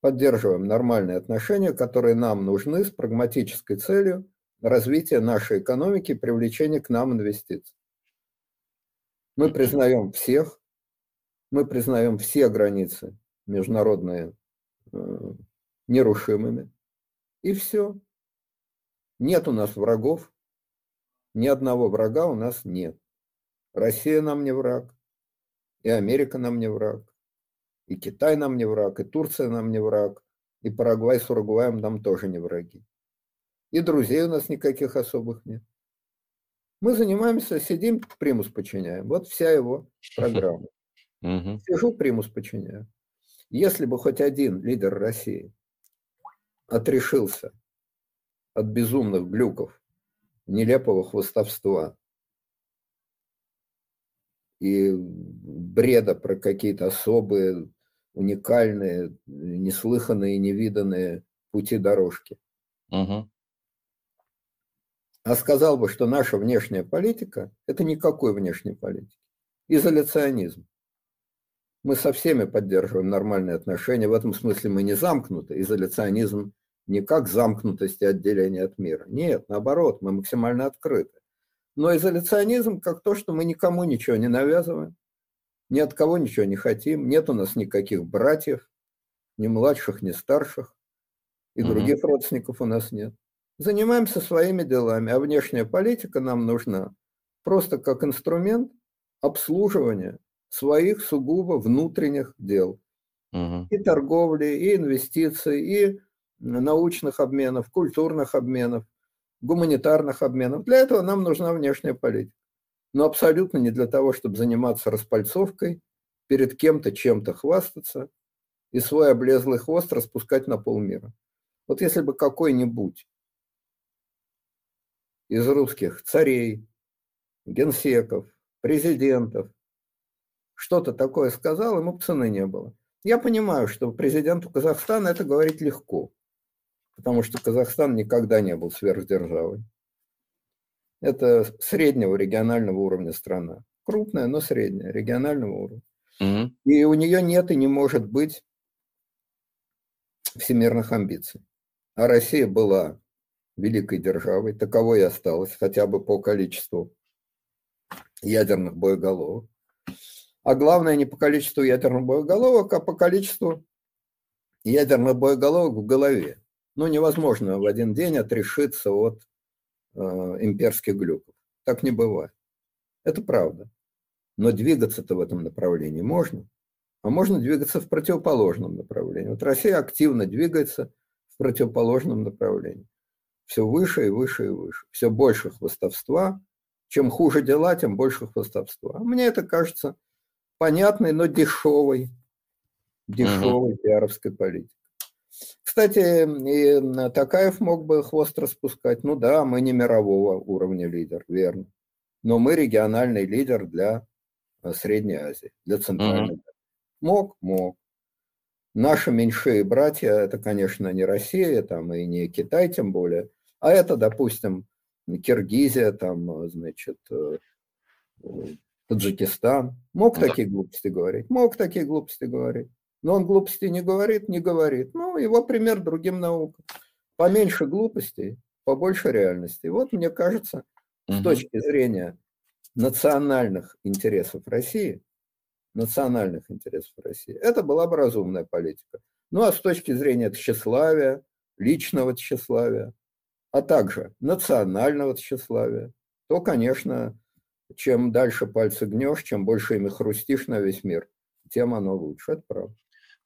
поддерживаем нормальные отношения, которые нам нужны с прагматической целью развития нашей экономики и привлечения к нам инвестиций. Мы признаем всех, мы признаем все границы международные э, нерушимыми, и все. Нет у нас врагов, ни одного врага у нас нет. Россия нам не враг, и Америка нам не враг, и Китай нам не враг, и Турция нам не враг, и Парагвай с Уругваем нам тоже не враги. И друзей у нас никаких особых нет. Мы занимаемся, сидим, примус подчиняем. Вот вся его программа. (laughs) Сижу, примус подчиняю. Если бы хоть один лидер России отрешился от безумных глюков, нелепого хвостовства, и бреда про какие-то особые, уникальные, неслыханные, невиданные пути дорожки. Угу. А сказал бы, что наша внешняя политика – это никакой внешней политики. Изоляционизм. Мы со всеми поддерживаем нормальные отношения. В этом смысле мы не замкнуты. Изоляционизм не как замкнутость и отделение от мира. Нет, наоборот, мы максимально открыты. Но изоляционизм как то, что мы никому ничего не навязываем, ни от кого ничего не хотим, нет у нас никаких братьев, ни младших, ни старших, и других родственников у нас нет. Занимаемся своими делами, а внешняя политика нам нужна просто как инструмент обслуживания своих сугубо внутренних дел. Угу. И торговли, и инвестиций, и научных обменов, культурных обменов, гуманитарных обменов. Для этого нам нужна внешняя политика. Но абсолютно не для того, чтобы заниматься распальцовкой, перед кем-то чем-то хвастаться и свой облезлый хвост распускать на полмира. Вот если бы какой-нибудь из русских царей, генсеков, президентов что-то такое сказал, ему цены не было. Я понимаю, что президенту Казахстана это говорить легко, потому что Казахстан никогда не был сверхдержавой. Это среднего регионального уровня страна. Крупная, но средняя, регионального уровня. Угу. И у нее нет и не может быть всемирных амбиций. А Россия была великой державой, таковой и осталась, хотя бы по количеству ядерных боеголовок. А главное не по количеству ядерных боеголовок, а по количеству ядерных боеголовок в голове. Ну, невозможно в один день отрешиться от э, имперских глюков. Так не бывает. Это правда. Но двигаться-то в этом направлении можно. А можно двигаться в противоположном направлении. Вот Россия активно двигается в противоположном направлении. Все выше и выше и выше. Все больше хвостовства. Чем хуже дела, тем больше хвостовства. Мне это кажется понятной, но дешевой, дешевой угу. пиаровской политикой. Кстати, и Такаев мог бы хвост распускать. Ну да, мы не мирового уровня лидер, верно. Но мы региональный лидер для э, Средней Азии, для Центральной Азии. Мог, мог. Наши меньшие братья, это, конечно, не Россия, там, и не Китай тем более, а это, допустим, Киргизия, там, значит, э, Таджикистан. Мог ну, такие глупости говорить? Мог такие глупости говорить. Но он глупости не говорит, не говорит. Ну, его пример другим наукам. Поменьше глупостей, побольше реальности. Вот, мне кажется, угу. с точки зрения национальных интересов России, национальных интересов России, это была бы разумная политика. Ну, а с точки зрения тщеславия, личного тщеславия, а также национального тщеславия, то, конечно, чем дальше пальцы гнешь, чем больше ими хрустишь на весь мир, тем оно лучше. Это правда.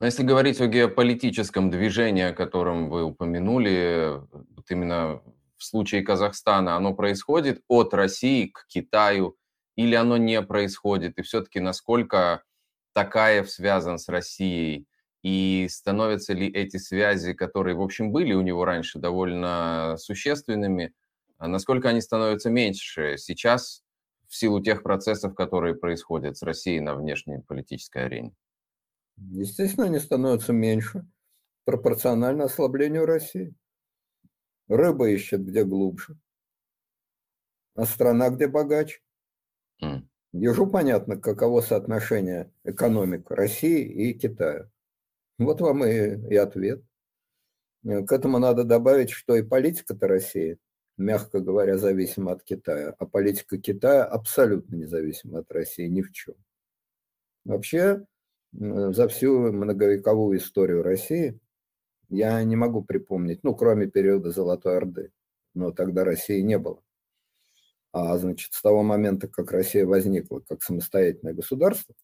Но если говорить о геополитическом движении, о котором вы упомянули, вот именно в случае Казахстана, оно происходит от России к Китаю или оно не происходит? И все-таки насколько Такаев связан с Россией? И становятся ли эти связи, которые, в общем, были у него раньше довольно существенными, а насколько они становятся меньше сейчас в силу тех процессов, которые происходят с Россией на внешней политической арене? Естественно, они становятся меньше, пропорционально ослаблению России. Рыба ищет где глубже, а страна где богаче. Mm. Ежу понятно, каково соотношение экономик России и Китая. Вот вам и, и ответ. К этому надо добавить, что и политика-то России мягко говоря, зависима от Китая, а политика Китая абсолютно независима от России ни в чем. Вообще, за всю многовековую историю России я не могу припомнить, ну, кроме периода Золотой Орды, но тогда России не было. А, значит, с того момента, как Россия возникла как самостоятельное государство,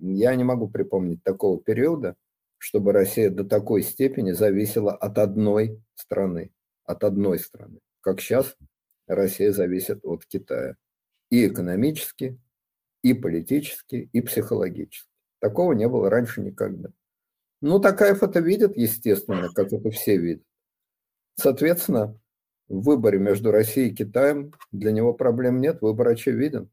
я не могу припомнить такого периода, чтобы Россия до такой степени зависела от одной страны от одной страны, как сейчас Россия зависит от Китая. И экономически, и политически, и психологически. Такого не было раньше никогда. Ну, Такаев это видит, естественно, как это все видят. Соответственно, в выборе между Россией и Китаем для него проблем нет, выбор очевиден.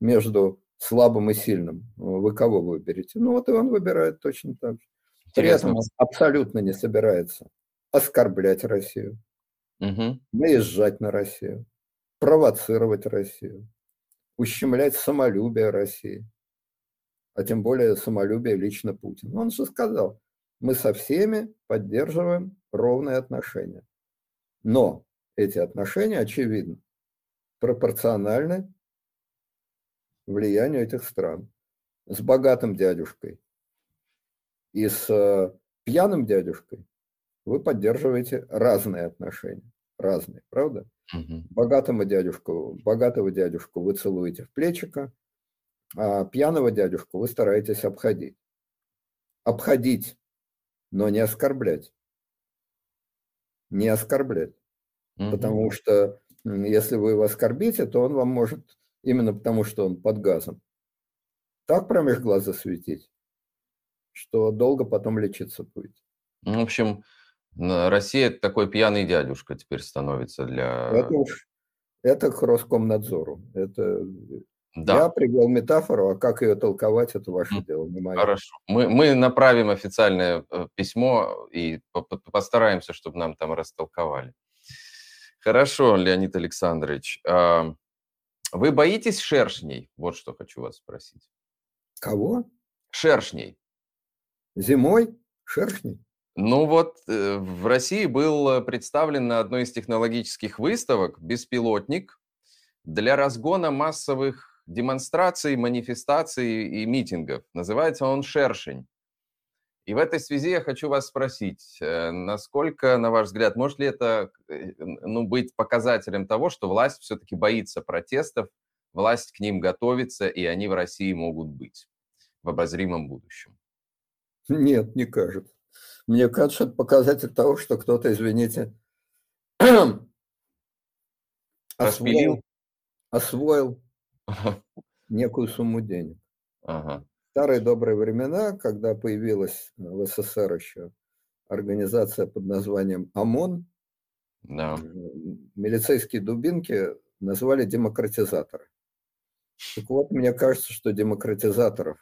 Между слабым и сильным вы кого выберете? Ну, вот и он выбирает точно так же. При этом он абсолютно не собирается оскорблять Россию угу. наезжать на Россию, провоцировать Россию, ущемлять самолюбие России, а тем более самолюбие лично Путина. Он же сказал, мы со всеми поддерживаем ровные отношения. Но эти отношения, очевидно, пропорциональны влиянию этих стран. С богатым дядюшкой и с э, пьяным дядюшкой вы поддерживаете разные отношения. Разные, правда? Угу. Богатому дядюшку, богатого дядюшку вы целуете в плечико, а пьяного дядюшку вы стараетесь обходить. Обходить, но не оскорблять. Не оскорблять. Угу. Потому что если вы его оскорбите, то он вам может, именно потому что он под газом, так промеж глаз засветить, что долго потом лечиться будет. Ну, в общем, Россия такой пьяный дядюшка теперь становится для... Это уж это к Роскомнадзору. Это да. Я привел метафору, а как ее толковать, это ваше дело, не мое. Хорошо. Мы, мы направим официальное э, письмо и постараемся, чтобы нам там растолковали. Хорошо, Леонид Александрович. А, вы боитесь шершней? Вот что хочу вас спросить. Кого? Шершней. Зимой? Шершней? Ну вот э, в России был представлен на одной из технологических выставок беспилотник для разгона массовых демонстраций, манифестаций и митингов. Называется он «Шершень». И в этой связи я хочу вас спросить, э, насколько, на ваш взгляд, может ли это э, ну, быть показателем того, что власть все-таки боится протестов, власть к ним готовится, и они в России могут быть в обозримом будущем? Нет, не кажется. Мне кажется, это показатель того, что кто-то, извините, (clears throat) освоил, освоил некую сумму денег. Ага. Старые добрые времена, когда появилась э, в СССР еще организация под названием ОМОН, да. милицейские дубинки называли демократизаторы. Так вот, мне кажется, что демократизаторов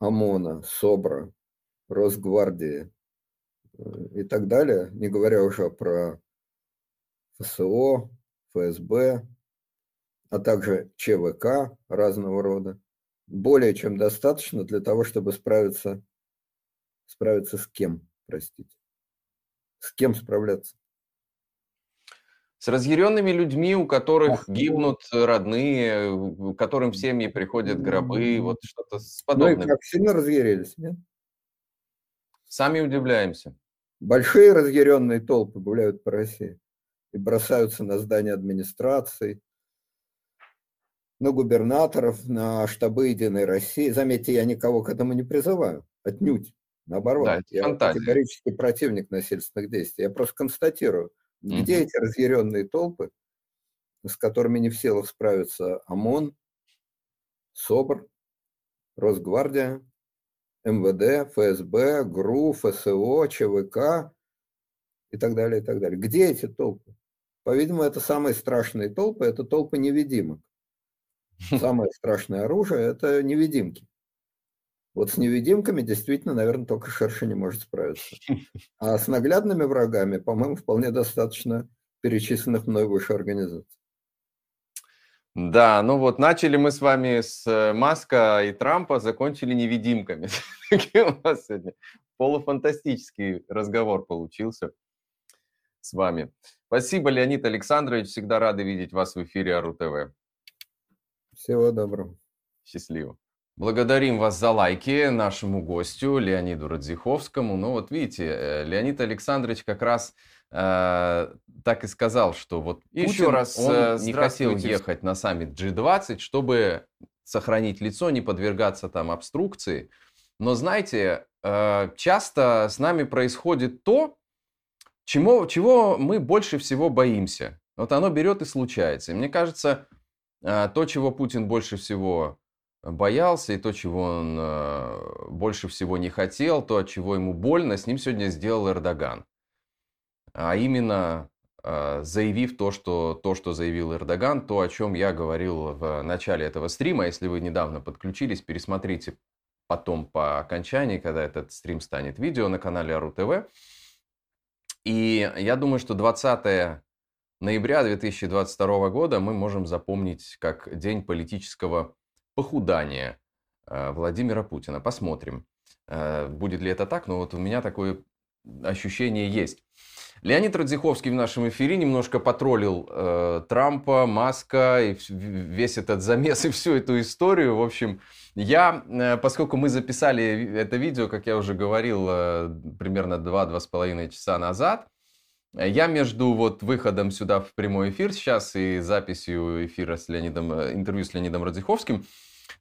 ОМОНа, СОБРа, Росгвардии э, и так далее, не говоря уже про ФСО, ФСБ, а также ЧВК разного рода, более чем достаточно для того, чтобы справиться, справиться с кем, простите. С кем справляться? С разъяренными людьми, у которых ну гибнут родные, которым в семьи приходят гробы, вот что-то с подобным. Ну и как сильно разъярились, нет? Сами удивляемся. Большие разъяренные толпы гуляют по России и бросаются на здание администрации, на губернаторов, на штабы Единой России. Заметьте, я никого к этому не призываю, отнюдь. Наоборот, да, я фантазия. категорически противник насильственных действий. Я просто констатирую, угу. где эти разъяренные толпы, с которыми не в силах справиться ОМОН, СОБР, Росгвардия, МВД, ФСБ, ГРУ, ФСО, ЧВК и так далее, и так далее. Где эти толпы? По-видимому, это самые страшные толпы, это толпы невидимок. Самое страшное оружие – это невидимки. Вот с невидимками действительно, наверное, только шершень может справиться. А с наглядными врагами, по-моему, вполне достаточно перечисленных мной выше организаций. Да, ну вот начали мы с вами с э, Маска и Трампа, закончили невидимками. (laughs) у нас сегодня полуфантастический разговор получился с вами. Спасибо, Леонид Александрович. Всегда рады видеть вас в эфире АРУ ТВ. Всего доброго. Счастливо. Благодарим вас за лайки нашему гостю Леониду Радзиховскому. Ну вот видите, э, Леонид Александрович как раз э, так и сказал, что вот Путин, еще раз он э, не хотел ехать на саммит G20, чтобы сохранить лицо, не подвергаться там обструкции. Но знаете, э, часто с нами происходит то, чему, чего мы больше всего боимся. Вот оно берет и случается. И мне кажется, то, чего Путин больше всего боялся, и то, чего он а, больше всего не хотел, то, от чего ему больно, с ним сегодня сделал Эрдоган. А именно а, заявив то что, то, что заявил Эрдоган, то, о чем я говорил в начале этого стрима. Если вы недавно подключились, пересмотрите потом по окончании, когда этот стрим станет видео на канале Ару ТВ. И я думаю, что 20 ноября 2022 года мы можем запомнить как день политического похудания э, Владимира Путина. Посмотрим, э, будет ли это так, но вот у меня такое ощущение есть. Леонид Радзиховский в нашем эфире немножко потроллил э, Трампа, Маска и весь этот замес и всю эту историю. В общем, я, э, поскольку мы записали это видео, как я уже говорил, э, примерно 2-2,5 часа назад, я между вот выходом сюда в прямой эфир сейчас и записью эфира с Леонидом, э, интервью с Леонидом Радзиховским,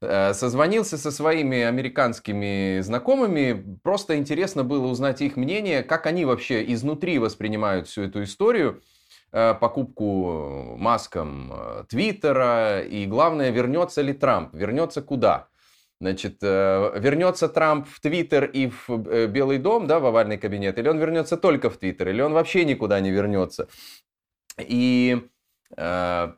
э, созвонился со своими американскими знакомыми. Просто интересно было узнать их мнение, как они вообще изнутри воспринимают всю эту историю, э, покупку маском Твиттера, и главное, вернется ли Трамп, вернется куда. Значит, э, вернется Трамп в Твиттер и в э, Белый дом, да, в овальный кабинет, или он вернется только в Твиттер, или он вообще никуда не вернется. И, э,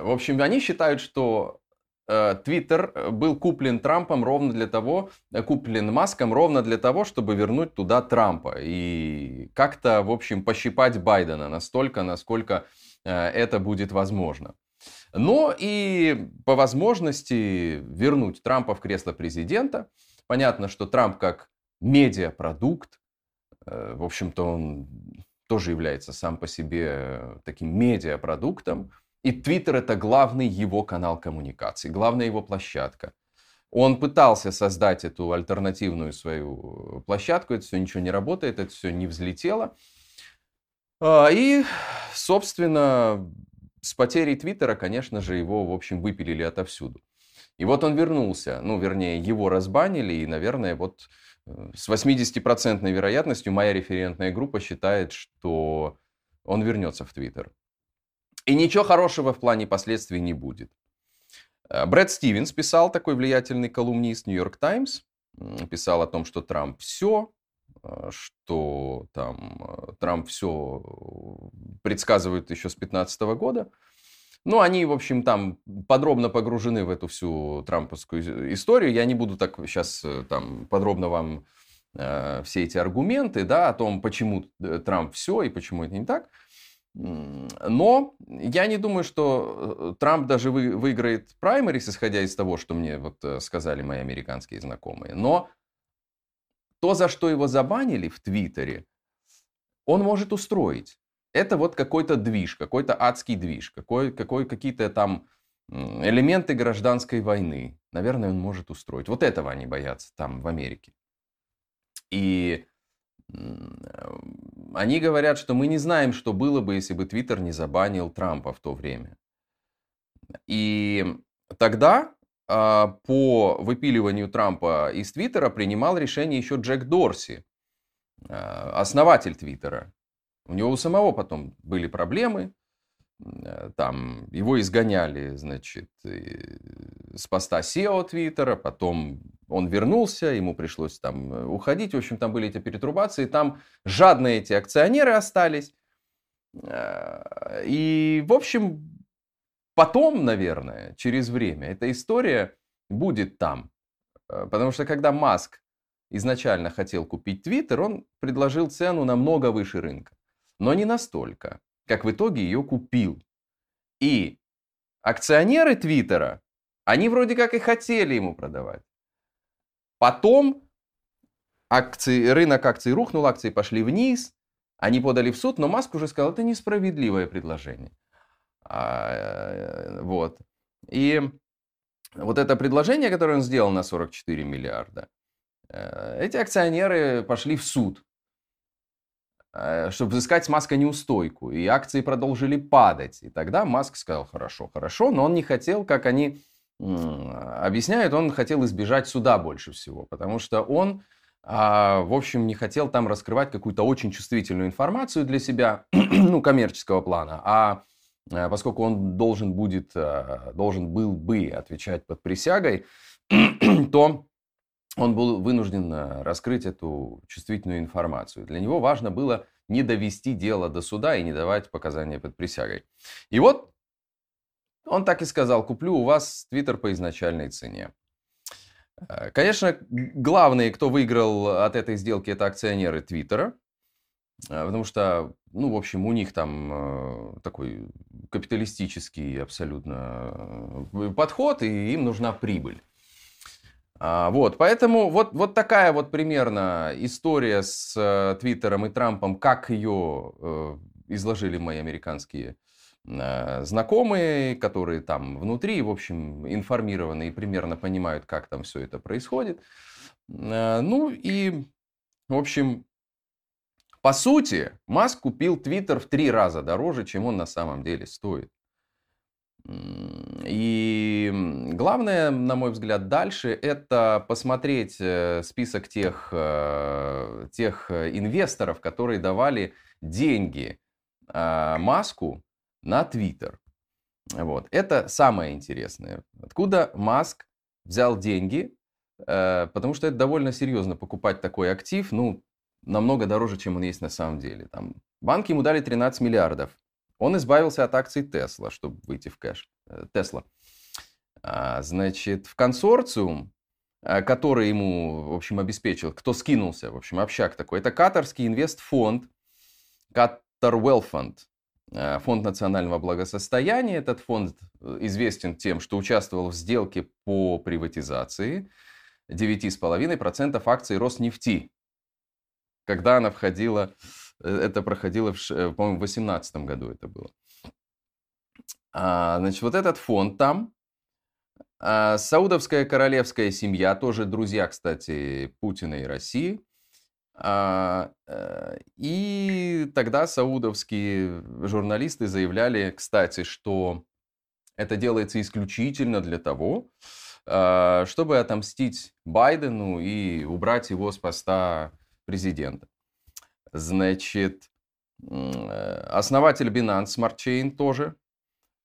в общем, они считают, что Твиттер был куплен Трампом ровно для того, куплен Маском ровно для того, чтобы вернуть туда Трампа и как-то, в общем, пощипать Байдена настолько, насколько это будет возможно но и по возможности вернуть Трампа в кресло президента. Понятно, что Трамп как медиапродукт, э, в общем-то, он тоже является сам по себе таким медиапродуктом. И Твиттер это главный его канал коммуникации, главная его площадка. Он пытался создать эту альтернативную свою площадку, это все ничего не работает, это все не взлетело. А, и, собственно, с потерей Твиттера, конечно же, его, в общем, выпилили отовсюду. И вот он вернулся, ну, вернее, его разбанили, и, наверное, вот э, с 80% вероятностью моя референтная группа считает, что он вернется в Твиттер. И ничего хорошего в плане последствий не будет. Э, Брэд Стивенс писал, такой влиятельный колумнист Нью-Йорк Таймс, писал о том, что Трамп все, что там Трамп все предсказывают еще с 2015 года. Ну, они, в общем, там подробно погружены в эту всю трамповскую историю. Я не буду так сейчас э, там подробно вам э, все эти аргументы, да, о том, почему э, Трамп все и почему это не так. Но я не думаю, что э, Трамп даже вы, выиграет праймерис, исходя из того, что мне вот сказали мои американские знакомые. Но то, за что его забанили в Твиттере, он может устроить это вот какой-то движ, какой-то адский движ, какой, какой, какие-то там элементы гражданской войны. Наверное, он может устроить. Вот этого они боятся там, в Америке. И они говорят, что мы не знаем, что было бы, если бы Твиттер не забанил Трампа в то время. И тогда по выпиливанию Трампа из Твиттера принимал решение еще Джек Дорси, а, основатель Твиттера. У него у самого потом были проблемы, э, там его изгоняли, значит, с поста SEO Твиттера, потом он вернулся, ему пришлось там э, уходить, в общем, там были эти перетрубации, там жадные эти акционеры остались, э, и, в общем, потом, наверное, через время эта история будет там, потому что когда Маск изначально хотел купить Твиттер, он предложил цену намного выше рынка но не настолько, как в итоге ее купил. И акционеры Твиттера, они вроде как и хотели ему продавать. Потом акции, рынок акций рухнул, акции пошли вниз, они подали в суд, но Маск уже сказал, это несправедливое предложение. А, э, вот. И вот это предложение, которое он сделал на 44 миллиарда, э, эти акционеры пошли в суд. Э, чтобы взыскать с Маска неустойку. И акции продолжили падать. И тогда Маск сказал, хорошо, хорошо, но он не хотел, как они объясняют, он хотел избежать суда больше всего, потому что он, а, в общем, не хотел там раскрывать какую-то очень чувствительную информацию для себя, (clears throat) ну, коммерческого плана, а поскольку он должен будет, э, должен был бы отвечать под присягой, (clears throat) то он был вынужден э, раскрыть эту чувствительную информацию. Для него важно было не довести дело до суда и не давать показания под присягой. И вот он так и сказал, куплю у вас Твиттер по изначальной цене. Э, конечно, главные, кто выиграл от этой сделки, это акционеры Твиттера. Э, потому что, ну, в общем, у них там такой капиталистический абсолютно подход, и им нужна прибыль. А, вот, поэтому вот, вот такая вот примерно история с э, Твиттером и Трампом, как ее э, изложили мои американские э, знакомые, которые там внутри, в общем, информированы и примерно понимают, как там все это происходит. Ну и, в общем, по сути, Маск купил Твиттер в три раза дороже, чем он на самом деле стоит. И главное, на мой взгляд, дальше это посмотреть э, список тех, э, тех инвесторов, которые давали деньги Маску на Твиттер. Вот. Это самое интересное. Откуда Маск взял деньги, э, потому что это довольно серьезно покупать такой актив, ну, намного дороже, чем он есть на самом деле. Там, банки ему дали 13 миллиардов. Он избавился от акций Тесла, чтобы выйти в кэш. Тесла. А, значит, в консорциум, э, который ему, в общем, обеспечил, кто скинулся, в общем, общак такой, это катарский инвестфонд, Fund, э, фонд национального благосостояния. Этот фонд э, известен тем, что участвовал в сделке по приватизации 9,5% акций Роснефти, когда она входила, это проходило, в, по-моему, в 2018 году это было. А, значит, вот этот фонд там, а, Саудовская королевская семья, тоже друзья, кстати, Путина и России. А, э, и тогда саудовские журналисты заявляли, кстати, что это делается исключительно для того, а, чтобы отомстить Байдену и убрать его с поста президента. Значит, э, основатель Binance Smart Chain тоже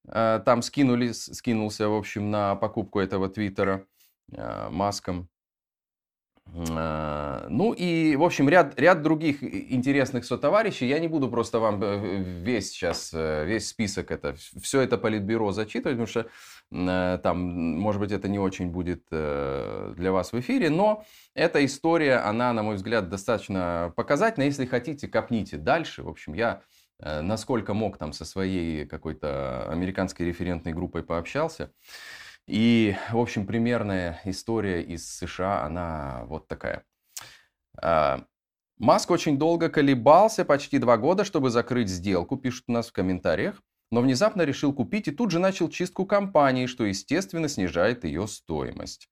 Э, там скинули, скинулся, в общем, на покупку этого твиттера э, Маском. Э, ну и, в общем, ряд, ряд других интересных сотоварищей. Я не буду просто вам весь сейчас, весь список, это, все это политбюро зачитывать, потому что там, может быть, это не очень будет для вас в эфире, но эта история, она, на мой взгляд, достаточно показательна. Если хотите, копните дальше. В общем, я Э, насколько мог там со своей какой-то американской референтной группой пообщался. И, в общем, примерная история из США, она вот такая. А, Маск очень долго колебался, почти два года, чтобы закрыть сделку, пишут у нас в комментариях, но внезапно решил купить и тут же начал чистку компании, что, естественно, снижает ее стоимость.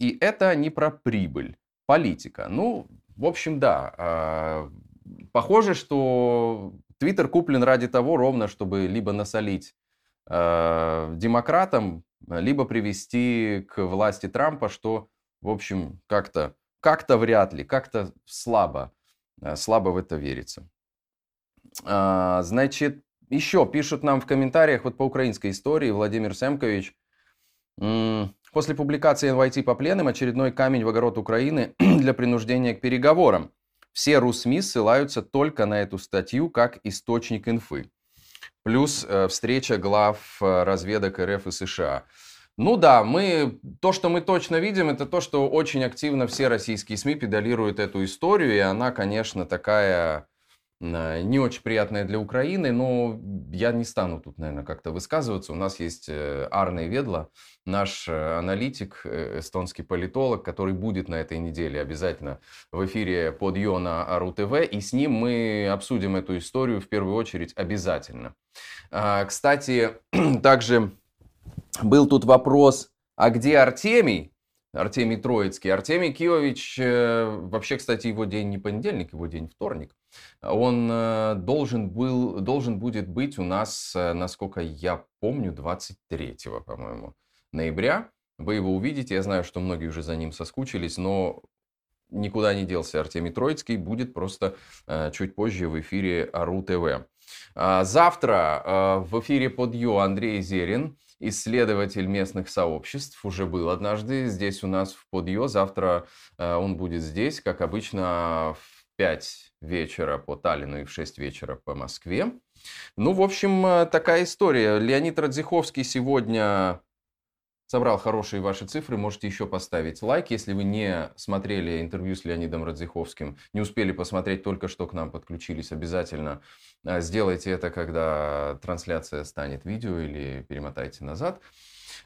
И это не про прибыль, политика. Ну, в общем, да, а, похоже, что Твиттер куплен ради того ровно, чтобы либо насолить э, демократам, либо привести к власти Трампа, что, в общем, как-то как-то вряд ли, как-то слабо, э, слабо в это верится. А, значит, еще пишут нам в комментариях вот по украинской истории Владимир Семкович. После публикации NYT по пленным очередной камень в огород Украины (clears throat) для принуждения к переговорам. Все РУСМИ ссылаются только на эту статью как источник инфы. Плюс э, встреча глав э, разведок РФ и США. Ну да, мы, то, что мы точно видим, это то, что очень активно все российские СМИ педалируют эту историю, и она, конечно, такая не очень приятная для Украины, но я не стану тут, наверное, как-то высказываться. У нас есть э, Арне Ведла, наш э, аналитик, э, эстонский политолог, который будет на этой неделе обязательно в эфире под Йо на ТВ, и с ним мы обсудим эту историю в первую очередь обязательно. А, кстати, (clears throat) также был тут вопрос, а где Артемий? Артемий Троицкий. Артемий Киевич, вообще, кстати, его день не понедельник, его день вторник он э, должен, был, должен будет быть у нас, э, насколько я помню, 23, по-моему, ноября. Вы его увидите. Я знаю, что многие уже за ним соскучились, но никуда не делся Артемий Троицкий. Будет просто э, чуть позже в эфире Ару ТВ. А завтра в эфире под Ю Андрей Зерин, исследователь местных сообществ, уже был однажды здесь у нас в Подъё. Завтра он будет здесь, как обычно, в 5 вечера по Таллину и в 6 вечера по Москве. Ну, в общем, э, такая история. Леонид Радзиховский сегодня собрал хорошие ваши цифры. Можете еще поставить лайк. Если вы не смотрели интервью с Леонидом Радзиховским, не успели посмотреть, только что к нам подключились, обязательно э, сделайте это, когда трансляция станет видео или перемотайте назад.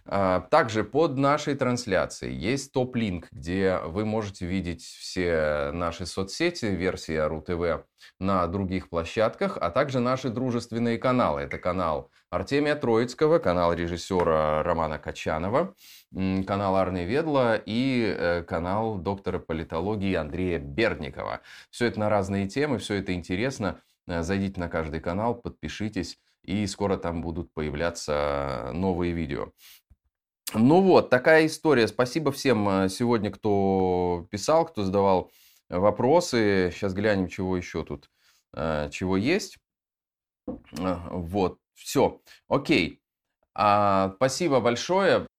А, также под нашей трансляцией есть топ-линк, где вы можете видеть все наши соцсети, версии АРУ ТВ на других площадках, а также наши дружественные каналы. Это канал Артемия Троицкого, канал режиссера Романа Качанова, канал Арны Ведла и э, канал доктора политологии Андрея Бердникова. Все это на разные темы, все это интересно. Э, зайдите на каждый канал, подпишитесь, и скоро там будут появляться новые видео. Ну вот, такая история. Спасибо всем э, сегодня, кто писал, кто задавал вопросы. Сейчас глянем, чего еще тут, э, чего есть. Э, вот, все, окей. А, спасибо большое.